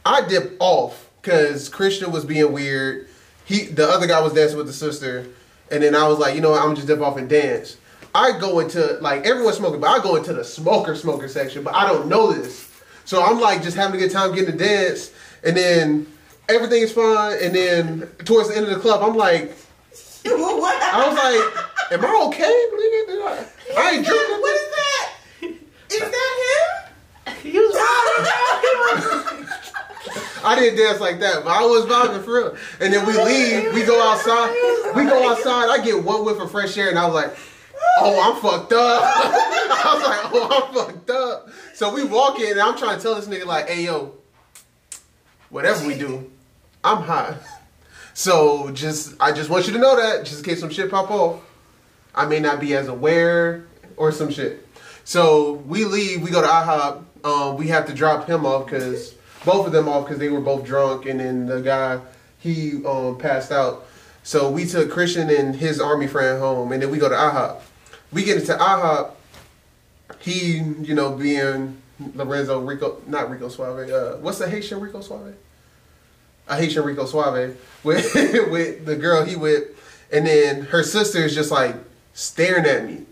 I dipped off because Christian was being weird. He, the other guy was dancing with the sister, and then I was like, you know what, I'm gonna just dip off and dance. I go into like everyone's smoking, but I go into the smoker smoker section, but I don't know this, so I'm like just having a good time getting to dance, and then everything is fine, and then towards the end of the club, I'm like, what? I was like, am I okay? nigga? Did I, I ain't drinking. What is that? Is that him? He was I didn't dance like that, but I was vibing for real. And then we leave, we go outside, we go outside. I get one whiff of fresh air, and I was like, "Oh, I'm fucked up." I was like, "Oh, I'm fucked up." So we walk in, and I'm trying to tell this nigga like, "Hey, yo, whatever we do, I'm high." So just, I just want you to know that, just in case some shit pop off, I may not be as aware or some shit. So we leave, we go to IHOP. Um, we have to drop him off because both of them off because they were both drunk, and then the guy he um, passed out. So we took Christian and his army friend home, and then we go to IHOP. We get into IHOP. He, you know, being Lorenzo Rico, not Rico Suave. Uh, what's the Haitian Rico Suave? A Haitian Rico Suave with with the girl he with, and then her sister is just like staring at me.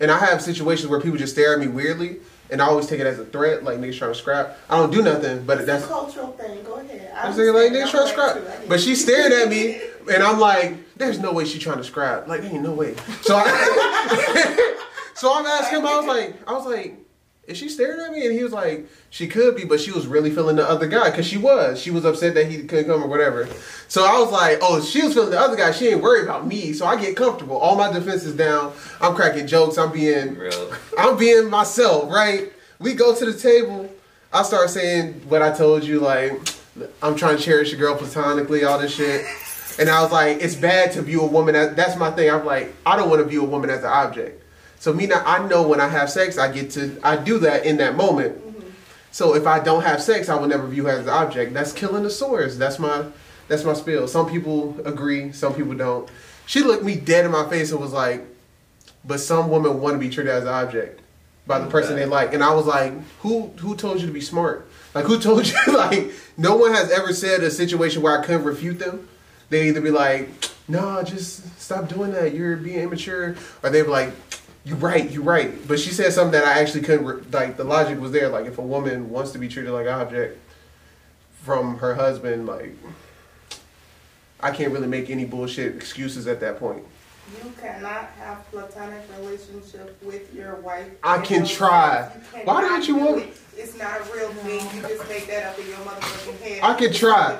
And I have situations where people just stare at me weirdly, and I always take it as a threat, like niggas trying to scrap. I don't do nothing, but It's that's a cultural thing. Go ahead. I'm saying like niggas trying to scrap. too. But she stared at me, and I'm like, "There's no way she trying to scrap. Like, ain't no way." So I, so I'm asking him. I was like, I was like, "Is she staring at me?" And he was like, "She could be, but she was really feeling the other guy because she was. She was upset that he couldn't come or whatever." So I was like, "Oh, she was feeling the other guy. She ain't worried about me." So I get comfortable. All my defenses down. I'm cracking jokes. I'm being real. I'm being myself, right? We go to the table. I start saying what I told you, like, I'm trying to cherish a girl platonically, all this shit. And I was like, it's bad to view a woman as, that's my thing. I'm like, I don't want to view a woman as an object. So me now, I know when I have sex, I get to, I do that in that moment. Mm-hmm. So if I don't have sex, I will never view her as an object. That's killing the source. That's my, that's my spiel. Some people agree, some people don't. She looked me dead in my face and was like, but some women want to be treated as an object by the person they like. And I was like, who who told you to be smart? Like who told you like no one has ever said a situation where I couldn't refute them. They either be like, no, just stop doing that. You're being immature. Or they be like, you right, you're right. But she said something that I actually couldn't re- like the logic was there. Like if a woman wants to be treated like an object from her husband, like I can't really make any bullshit excuses at that point. You cannot have platonic relationship with your wife. I can try. Why don't you want- it. It's not a real thing. You just make that up in your motherfucking head. I can try.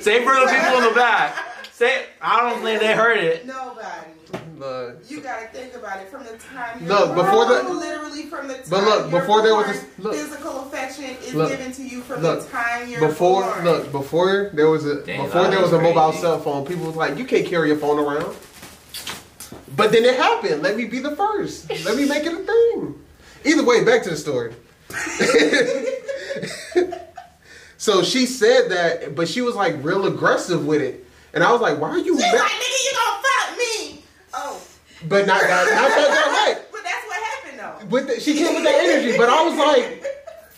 Say it for the people in the back. Say. I don't think they heard it. Nobody. Look, You gotta think about it from the time you're Look, before the- literally from the time But look, you're before there was born, this- look. physical affection is Look. given to you from Look. the time you're before born. look before there was a Dang, before there was is a mobile cell phone, people was like, you can't carry your phone around. But then it happened. Let me be the first. Let me make it a thing. Either way, back to the story. so she said that, but she was like real aggressive with it, and I was like, why are you? She's ma- like, nigga, you gonna fuck me? Oh, but not not, not that direct. but that's what happened though. with the, she came with that energy, but I was like,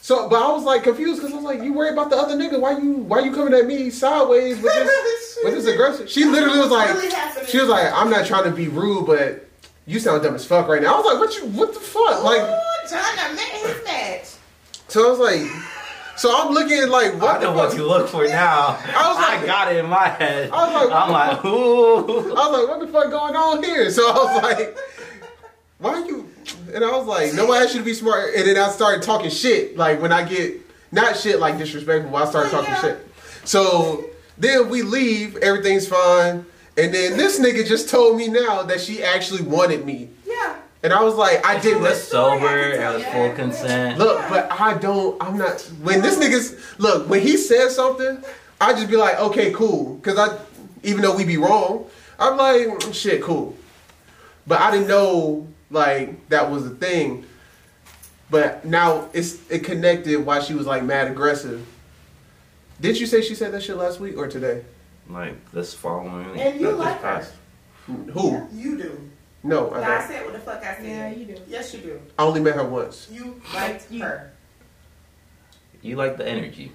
so, but I was like confused because I was like, you worry about the other nigga? Why you why you coming at me sideways with this with this aggression? She literally was like, Really she was like, I'm not trying to be rude, but you sound dumb as fuck right now. I was like, what you what the fuck? Like, Ooh, John done met his match. so I was like, so I'm looking like, I what know the what fuck? to look for now. I was like, I like- got it in my head. I was like, I'm like, ooh. I was like, what the fuck going on here? So I was like, why are you? And I was like, no one asked you to be smart. And then I started talking shit. Like when I get not shit like disrespectful, I started talking Yeah. shit. So then we leave, everything's fine. And then this nigga just told me now that she actually wanted me. Yeah. And I was like, I didn't. was sober. It was full consent. Look, but I don't. I'm not. When this nigga's look, when he says something, I just be like, okay, cool. Cause I, even though we be wrong, I'm like, "Mm, shit, cool. But I didn't know like that was a thing. But now it's it connected why she was like mad aggressive. Did you say she said that shit last week or today? Like this following. And you this like her. past- Who? You do. No, I I don't. said what the fuck I said. Yeah, you do. Yes, you do. I only met her once. You liked You- her. You like the energy.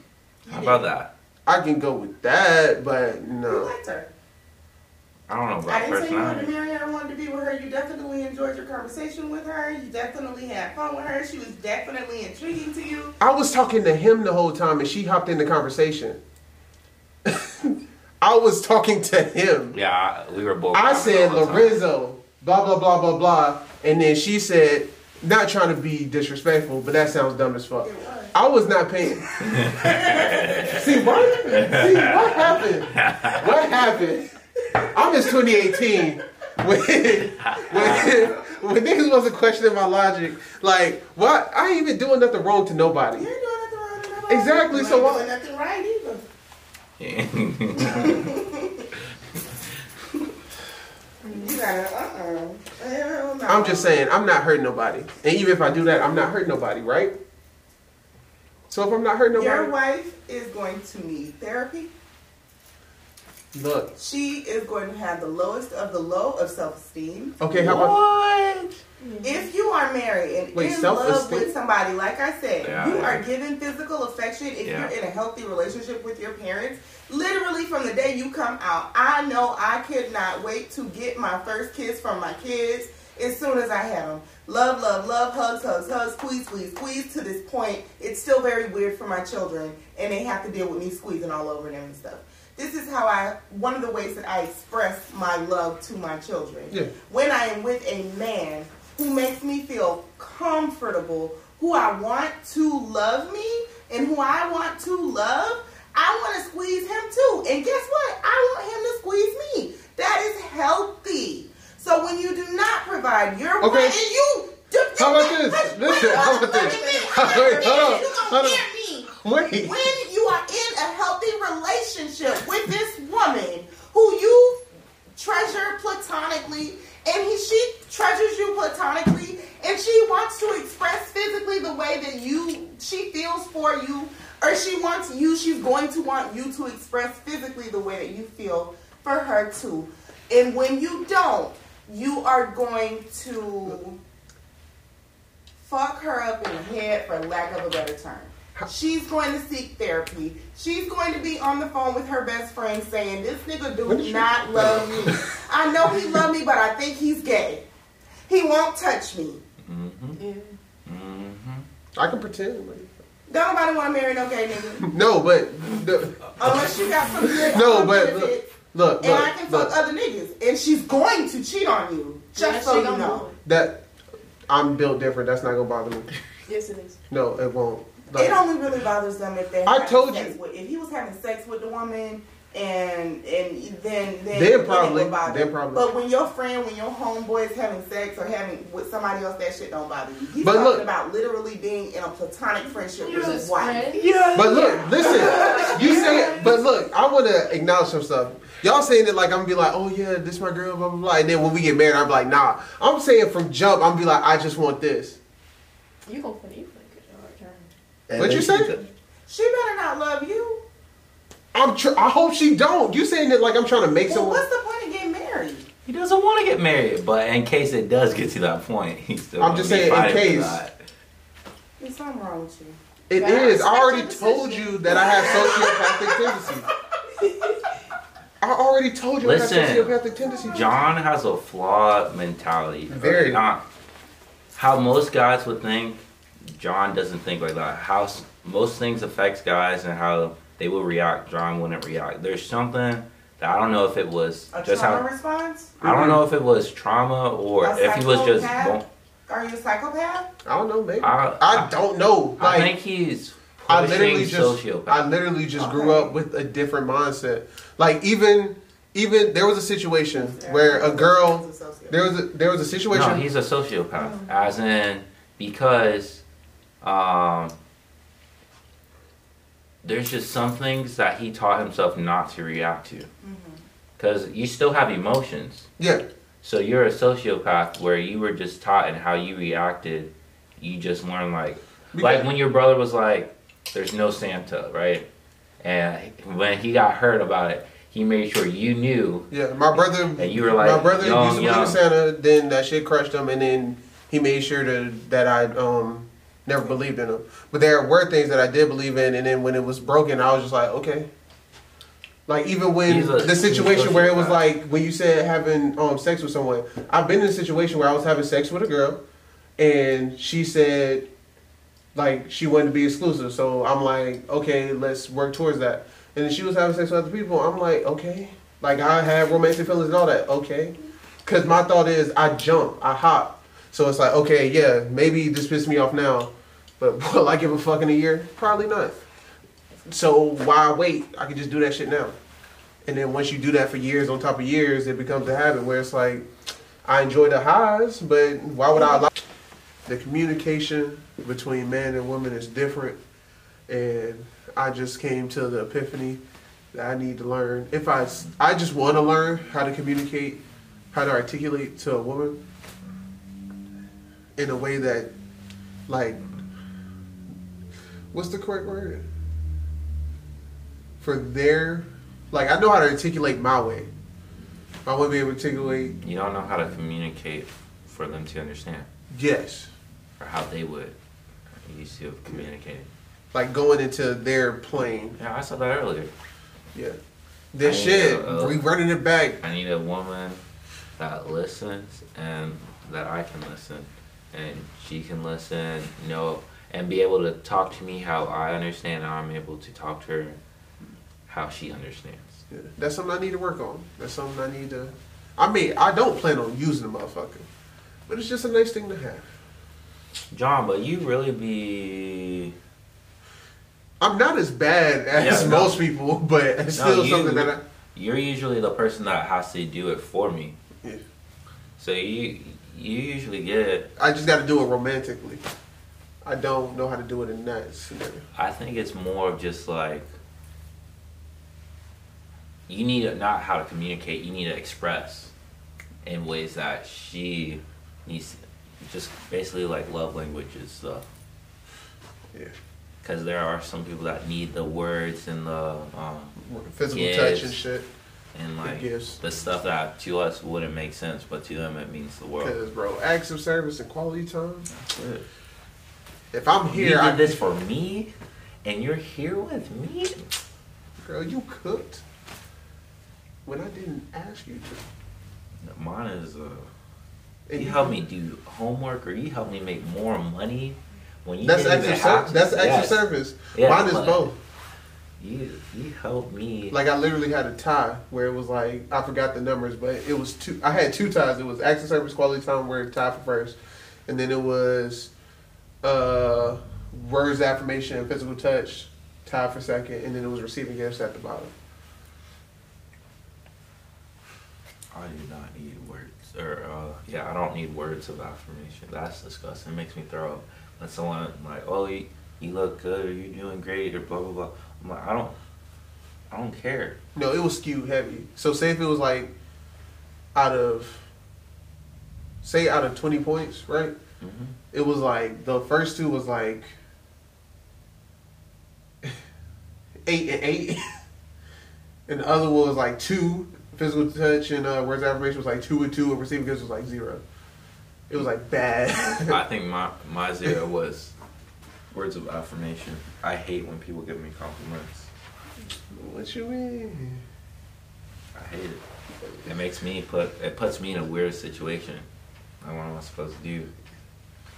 How You about that? I can go with that, but no. You liked her. I don't know I didn't say you wanted to marry her, I wanted to be with her. You definitely enjoyed your conversation with her. You definitely had fun with her. She was definitely intriguing to you. I was talking to him the whole time, and she hopped in the conversation. I was talking to him. Yeah, we were both. I said all time. Lorenzo, blah blah blah blah blah, and then she said, not trying to be disrespectful, but that sounds dumb as fuck. I was not paying. See what? See what happened? What happened? I miss 2018 when when when niggas wasn't questioning my logic. Like, what? I ain't even doing nothing wrong to nobody. You ain't doing nothing wrong to nobody. Exactly, You so ain't what- doing nothing right either. You gotta, uh-uh. I'm just saying, I'm not hurting nobody. And even if I do that, I'm not hurting nobody, right? So if I'm not hurting nobody. Your wife is going to need therapy. look. She is going to have the lowest of the low of self-esteem. Okay, how about What? If you are married and Wait, in love self-esteem? with somebody, like I said, Yeah, you yeah. are given physical affection if Yeah. you're in a healthy relationship with your parents. Literally from the day you come out, I know I could not wait to get my first kiss from my kids as soon as I had them. Love, love, love, hugs, hugs, hugs, squeeze, squeeze, squeeze. To this point, it's still very weird for my children, and they have to deal with me squeezing all over them and stuff. This is how I, one of the ways that I express my love to my children Yeah. when I am with a man who makes me feel comfortable, who I want to love me, and who I want to love, I want to squeeze him too. And guess what? I want him to squeeze me. That is healthy. So when you do not provide your Okay. and you, How about this? Wait, Listen, how about this? wait, hold on, hold on. me? Wait. when you are in a healthy relationship with this woman who you treasure platonically and he, she treasures you platonically and she wants to express physically the way that you she feels for you or she wants you she's going to want you to express physically the way that you feel for her too and when you don't you are going to fuck her up in the head for lack of a better term. She's going to seek therapy. She's going to be on the phone with her best friend saying, This nigga do When did you- not love me. I know he love me, but I think he's gay. He won't touch me. Mm-hmm. Yeah. Mm-hmm. I can pretend. like- Don't nobody want to marry no gay nigga. No, but the, Unless you got some good No, but benefits, look, And I can look, fuck look. other niggas. And she's going to cheat on you. Just she so you know. That I'm built different. That's not gonna bother me. Yes, it is. No, it won't. Like, It only really bothers them if they. I told sex you. With, if he was having sex with the woman and and then then, Then it probably- would bother. then probably. But when your friend, when your homeboy is having sex or having with somebody else, that shit don't bother you. He's But talking look- about literally being in a platonic friendship with his Just wife. Yeah. But look, listen, you say, but look, I want to acknowledge some stuff. Y'all saying it like I'm gonna be like, oh yeah, this my girl, blah blah blah. And then when we get married, I'm like, nah. I'm saying from jump, I'm be like, I just want this. You gonna put you play good job, Karen. And What'd you she say? She better not love you. I'm. Tr- I hope she don't. You saying it like I'm trying to make Well, someone. what's the point of getting married? He doesn't want to get married, but in case it does get to that point, he's still. I'm just be saying, in case. that. There's something wrong with you. It Yeah, I is. I respect already told decision. you that I have sociopathic tendencies. I already told you Listen, I have sociopathic tendencies. John has a flawed mentality. Very. Not how most guys would think. John doesn't think like that. How most things affects guys and how they will react. John wouldn't react. There's something that I don't know if it was A just trauma how. response? I don't know if it was trauma or A if he was just. Bon- Are you a psychopath? I don't know, maybe. I- I, don't know. I Like, think he's I literally just sociopath. I literally just grew up with a different mindset. Like even even there was a situation where a girl there was a there was a situation No, he's a sociopath. As in, because um, there's just some things that he taught himself not to react to. Because you still have emotions. yeah So you're a sociopath where you were just taught and how you reacted. You just learned like, like when your brother was like, "There's no Santa," right? And when he got hurt about it, he made sure you knew. yeah my brother And you were like, my brother young, used to believe in Santa then that shit crushed him and then he made sure to, that I um never believed in them. but there were things that I did believe in and then when it was broken I was just like okay. Like even when a- the situation where it was sociopath. like when you said having um sex with someone I've been in a situation where I was having sex with a girl and she said like she wanted to be exclusive. So i'm like okay let's work towards that. And then she was having sex with other people. I'm like okay. Like i have romantic feelings and all that. Okay. Because my thought is i jump i hop so it's like okay yeah maybe this pisses me off now but will i give a fuck in a year? Probably not. So why wait? I can just do that shit now. And then once you do that for years on top of years it becomes a habit where it's like i enjoy the highs but why would i allow the communication between man and woman is different. And i just came to the epiphany that i need to learn. If i i just want to learn how to communicate how to articulate to a woman in a way that like what's the correct word for their like i know how to articulate my way i wouldn't be able to articulate You don't know how to communicate for them to understand, yes or how they would used to have communicated. like going into their plane Yeah, I said that earlier. Yeah. This I shit, know, uh, we running it back. I need a woman that listens and that I can listen, and she can listen, know, and be able to talk to me how I understand, and I'm able to talk to her how she understands. Yeah. That's something I need to work on. That's something I need to. I mean, I don't plan on using the motherfucker, but it's just a nice thing to have. John, but you really be I'm not as bad as Yeah, no. most people, but it's No, still you- something that I. you're usually the person that has to do it for me. Yeah. So you you usually get. I just got to do it romantically. I don't know how to do it in that scenario. I think it's more of just like you need to not how to communicate. You need to express in ways that she needs. Just basically like love languages stuff. Yeah. Because there are some people that need the words and the um, Physical touch and shit. And like the stuff that to us wouldn't make sense, but to them it means the world. Because, bro, acts of service and quality time. If I'm You here, did I this for me, and you're here with me. Girl, you cooked when I didn't ask you to. Mine is uh. And you help me do homework, or you help me make more money when you. That's extra. Ser- that's extra Yes. service. Yeah, Mine is both. You you help me. Like I literally had a tie where it was like I forgot the numbers, but it was two. I had two ties. It was active service, quality time, where tie for first, and then it was uh words, affirmation, and physical touch, tie for second, and then it was receiving gifts at the bottom. I do not need words, or uh, yeah, I don't need words of affirmation. That's disgusting. It makes me throw up. When someone like, oh, you, you look good, or you're doing great, or blah blah blah. I'm like, I don't, I don't care. No, it was skewed heavy. So say if it was like out of say out of twenty points, right? hmm It was like the first two was like eight and eight, and the other one was like two. Physical touch and uh, words of affirmation was like two and two, and receiving gifts was like zero. It was like bad. I think my my zero was words of affirmation. I hate when people give me compliments. what you mean? I hate it. It makes me put it puts me in a weird situation. Like what am I supposed to do?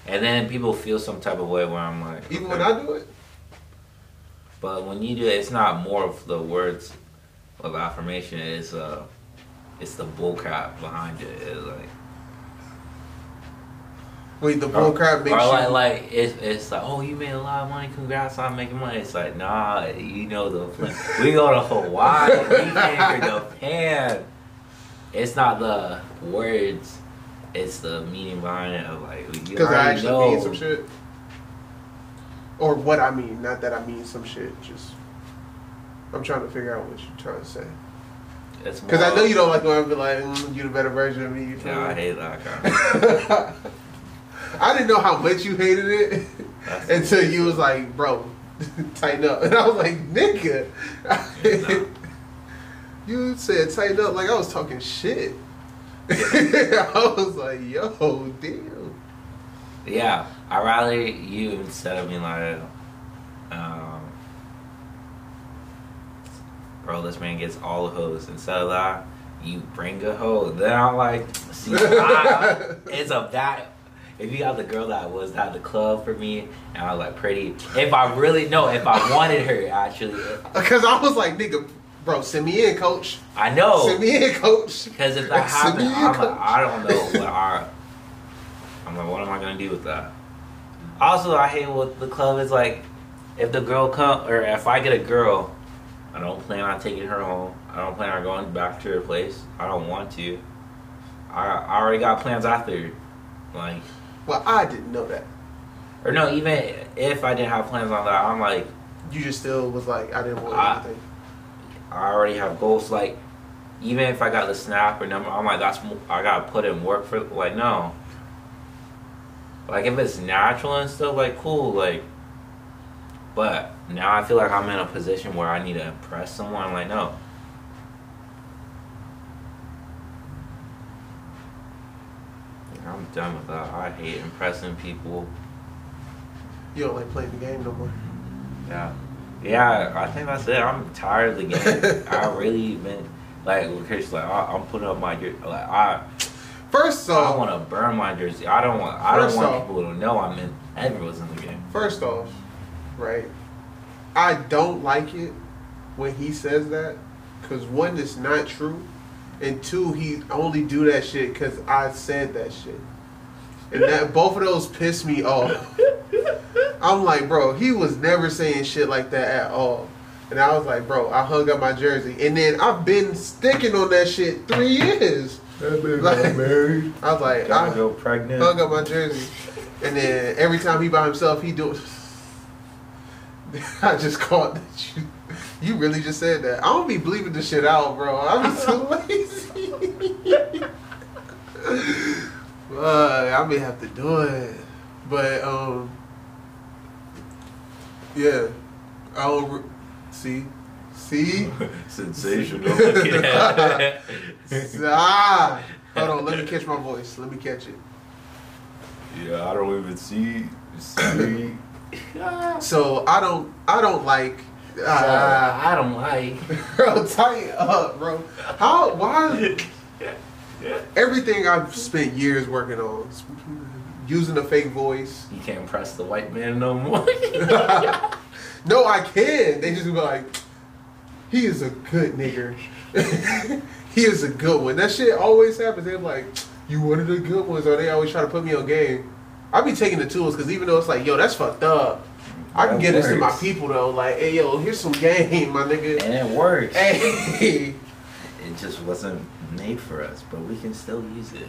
And then people feel some type of way where I'm like, Even when I do it, But when you do it, it's not more of the words of affirmation. It's uh, it's the bullcrap behind it. It's like wait, the bull crap makes or you. like like it's it's like oh you made a lot of money. Congrats on making money. It's like nah, you know the we go to Hawaii. we for Japan. It's not the words. It's the meaning behind it of like you Because I actually know. mean some shit. Or what I mean, not that I mean some shit. Just I'm trying to figure out what you're trying to say. Because I know you don't like when I be like, mm, "You the better version of me." You Yeah, I hate that kind. Of, I didn't know how much you hated it That's- until you was like, "Bro, tighten up," and I was like, "Nigga." No. you said tighten up like I was talking shit. I was like, "Yo, damn." Yeah, I rather you instead of being like, um, bro, this man gets all the hoes. Instead of that, you bring a hoe. Then I'm like, see, I, it's a that. If you got the girl that was at the club for me, and I was like pretty. If I really know, if I wanted her, actually, Because I was like, "Nigga, bro, send me in, coach. I know. Send me in, coach." Because if that happens, in, I'm coach. like, I don't know what I. I'm like, what am I gonna do with that? Also, I hate what the club is like. If the girl come, or if I get a girl, I don't plan on taking her home. I don't plan on going back to her place. I don't want to. I, I already got plans after, like, Well, I didn't know that. or no, even if I didn't have plans on that, I'm like, You just still was like, I didn't want I- anything. I already have goals. Like, even if I got the snap or number, I'm like, that's I gotta put in work for. Like, no. Like, if it's natural and stuff, like, cool. Like, but now I feel like I'm in a position where I need to impress someone. I'm like, no. I'm done with that. I hate impressing people. You don't like playing the game no more. Yeah. Yeah, I think that's it. I'm tired of the game. I really been like, Chris, like I, I'm putting up my like I. First off, I want to burn my jersey. I don't want. I don't want off- people to know I'm in. Everyone's in the game. first off, right? I don't like it when he says that because one, it's not true, and two, he only do that shit because I said that shit, and that both of those piss me off. I'm like, bro, he was never saying shit like that at all. And I was like, bro, I hung up my jersey. And then I've been sticking on that shit three years. Like- married. I was like, Gotta I go pregnant. hung up my jersey. And then every time he by himself, he do I just caught that you you really just said that. I don't be bleeping this shit out, bro. I be too lazy. but I may have to do it. But um yeah. I don't re- see see Sensational. Look at that. ah hold on let me catch my voice let me catch it yeah, I don't even see. See. so I don't I don't like ah, I don't like. bro tighten up bro. How why? Everything I've spent years working on using a fake voice. You can't press the white man no more. no I can. They just be like he is a good nigger. He is a good one. That shit always happens. They're like you one of the good ones or they always try to put me on game. I be taking the tools because even though it's like yo that's fucked up I can That get this to my people though. Like hey yo here's some game my nigga. And it works. Hey, It just wasn't made for us, but we can still use it.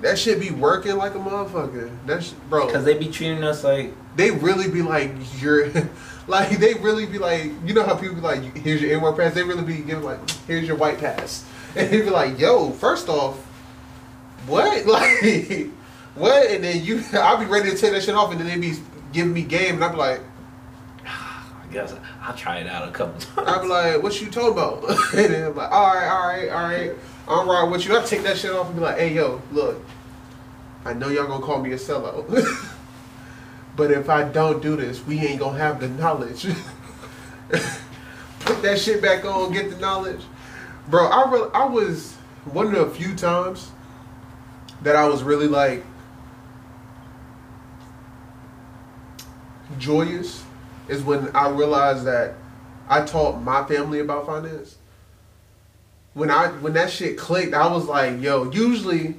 That shit be working like a motherfucker. That That's bro. because they be treating us like they really be like you're like they really be like you know how people be like here's your N-word pass? They really be giving like here's your white pass. And they be like yo first off what? Like what? And then you I'll be ready to take that shit off and then they be giving me game and I be like guess I'll try it out a couple times. I be like what you talking about and then I'm like all right all right all right I'm right with you I take that shit off and be like hey yo look I know y'all gonna call me a sellout But if I don't do this, we ain't gonna have the knowledge. Put that shit back on, get the knowledge, bro. I really, I was one of the few times that I was really like joyous is when I realized that I taught my family about finance. When I when that shit clicked, I was like, yo. Usually,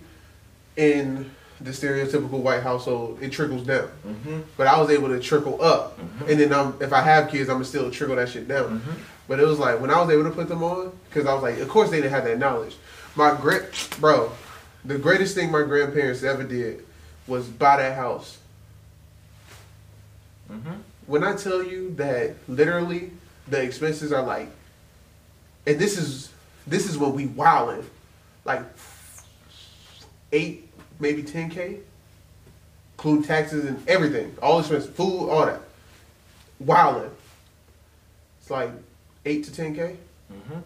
in the stereotypical white household, it trickles down Mm-hmm. but I was able to trickle up. Mhm. And then um, if I have kids, I'm gonna still trickle that shit down. Mhm. But it was like when I was able to put them on, because I was like, of course they didn't have that knowledge. My great bro, the greatest thing my grandparents ever did was buy that house. When I tell you that literally the expenses are like, and this is this is what we wildin', like eight maybe ten k, include taxes and everything, all expenses, food, all that, wildin'. It's like eight to ten k. Mm-hmm.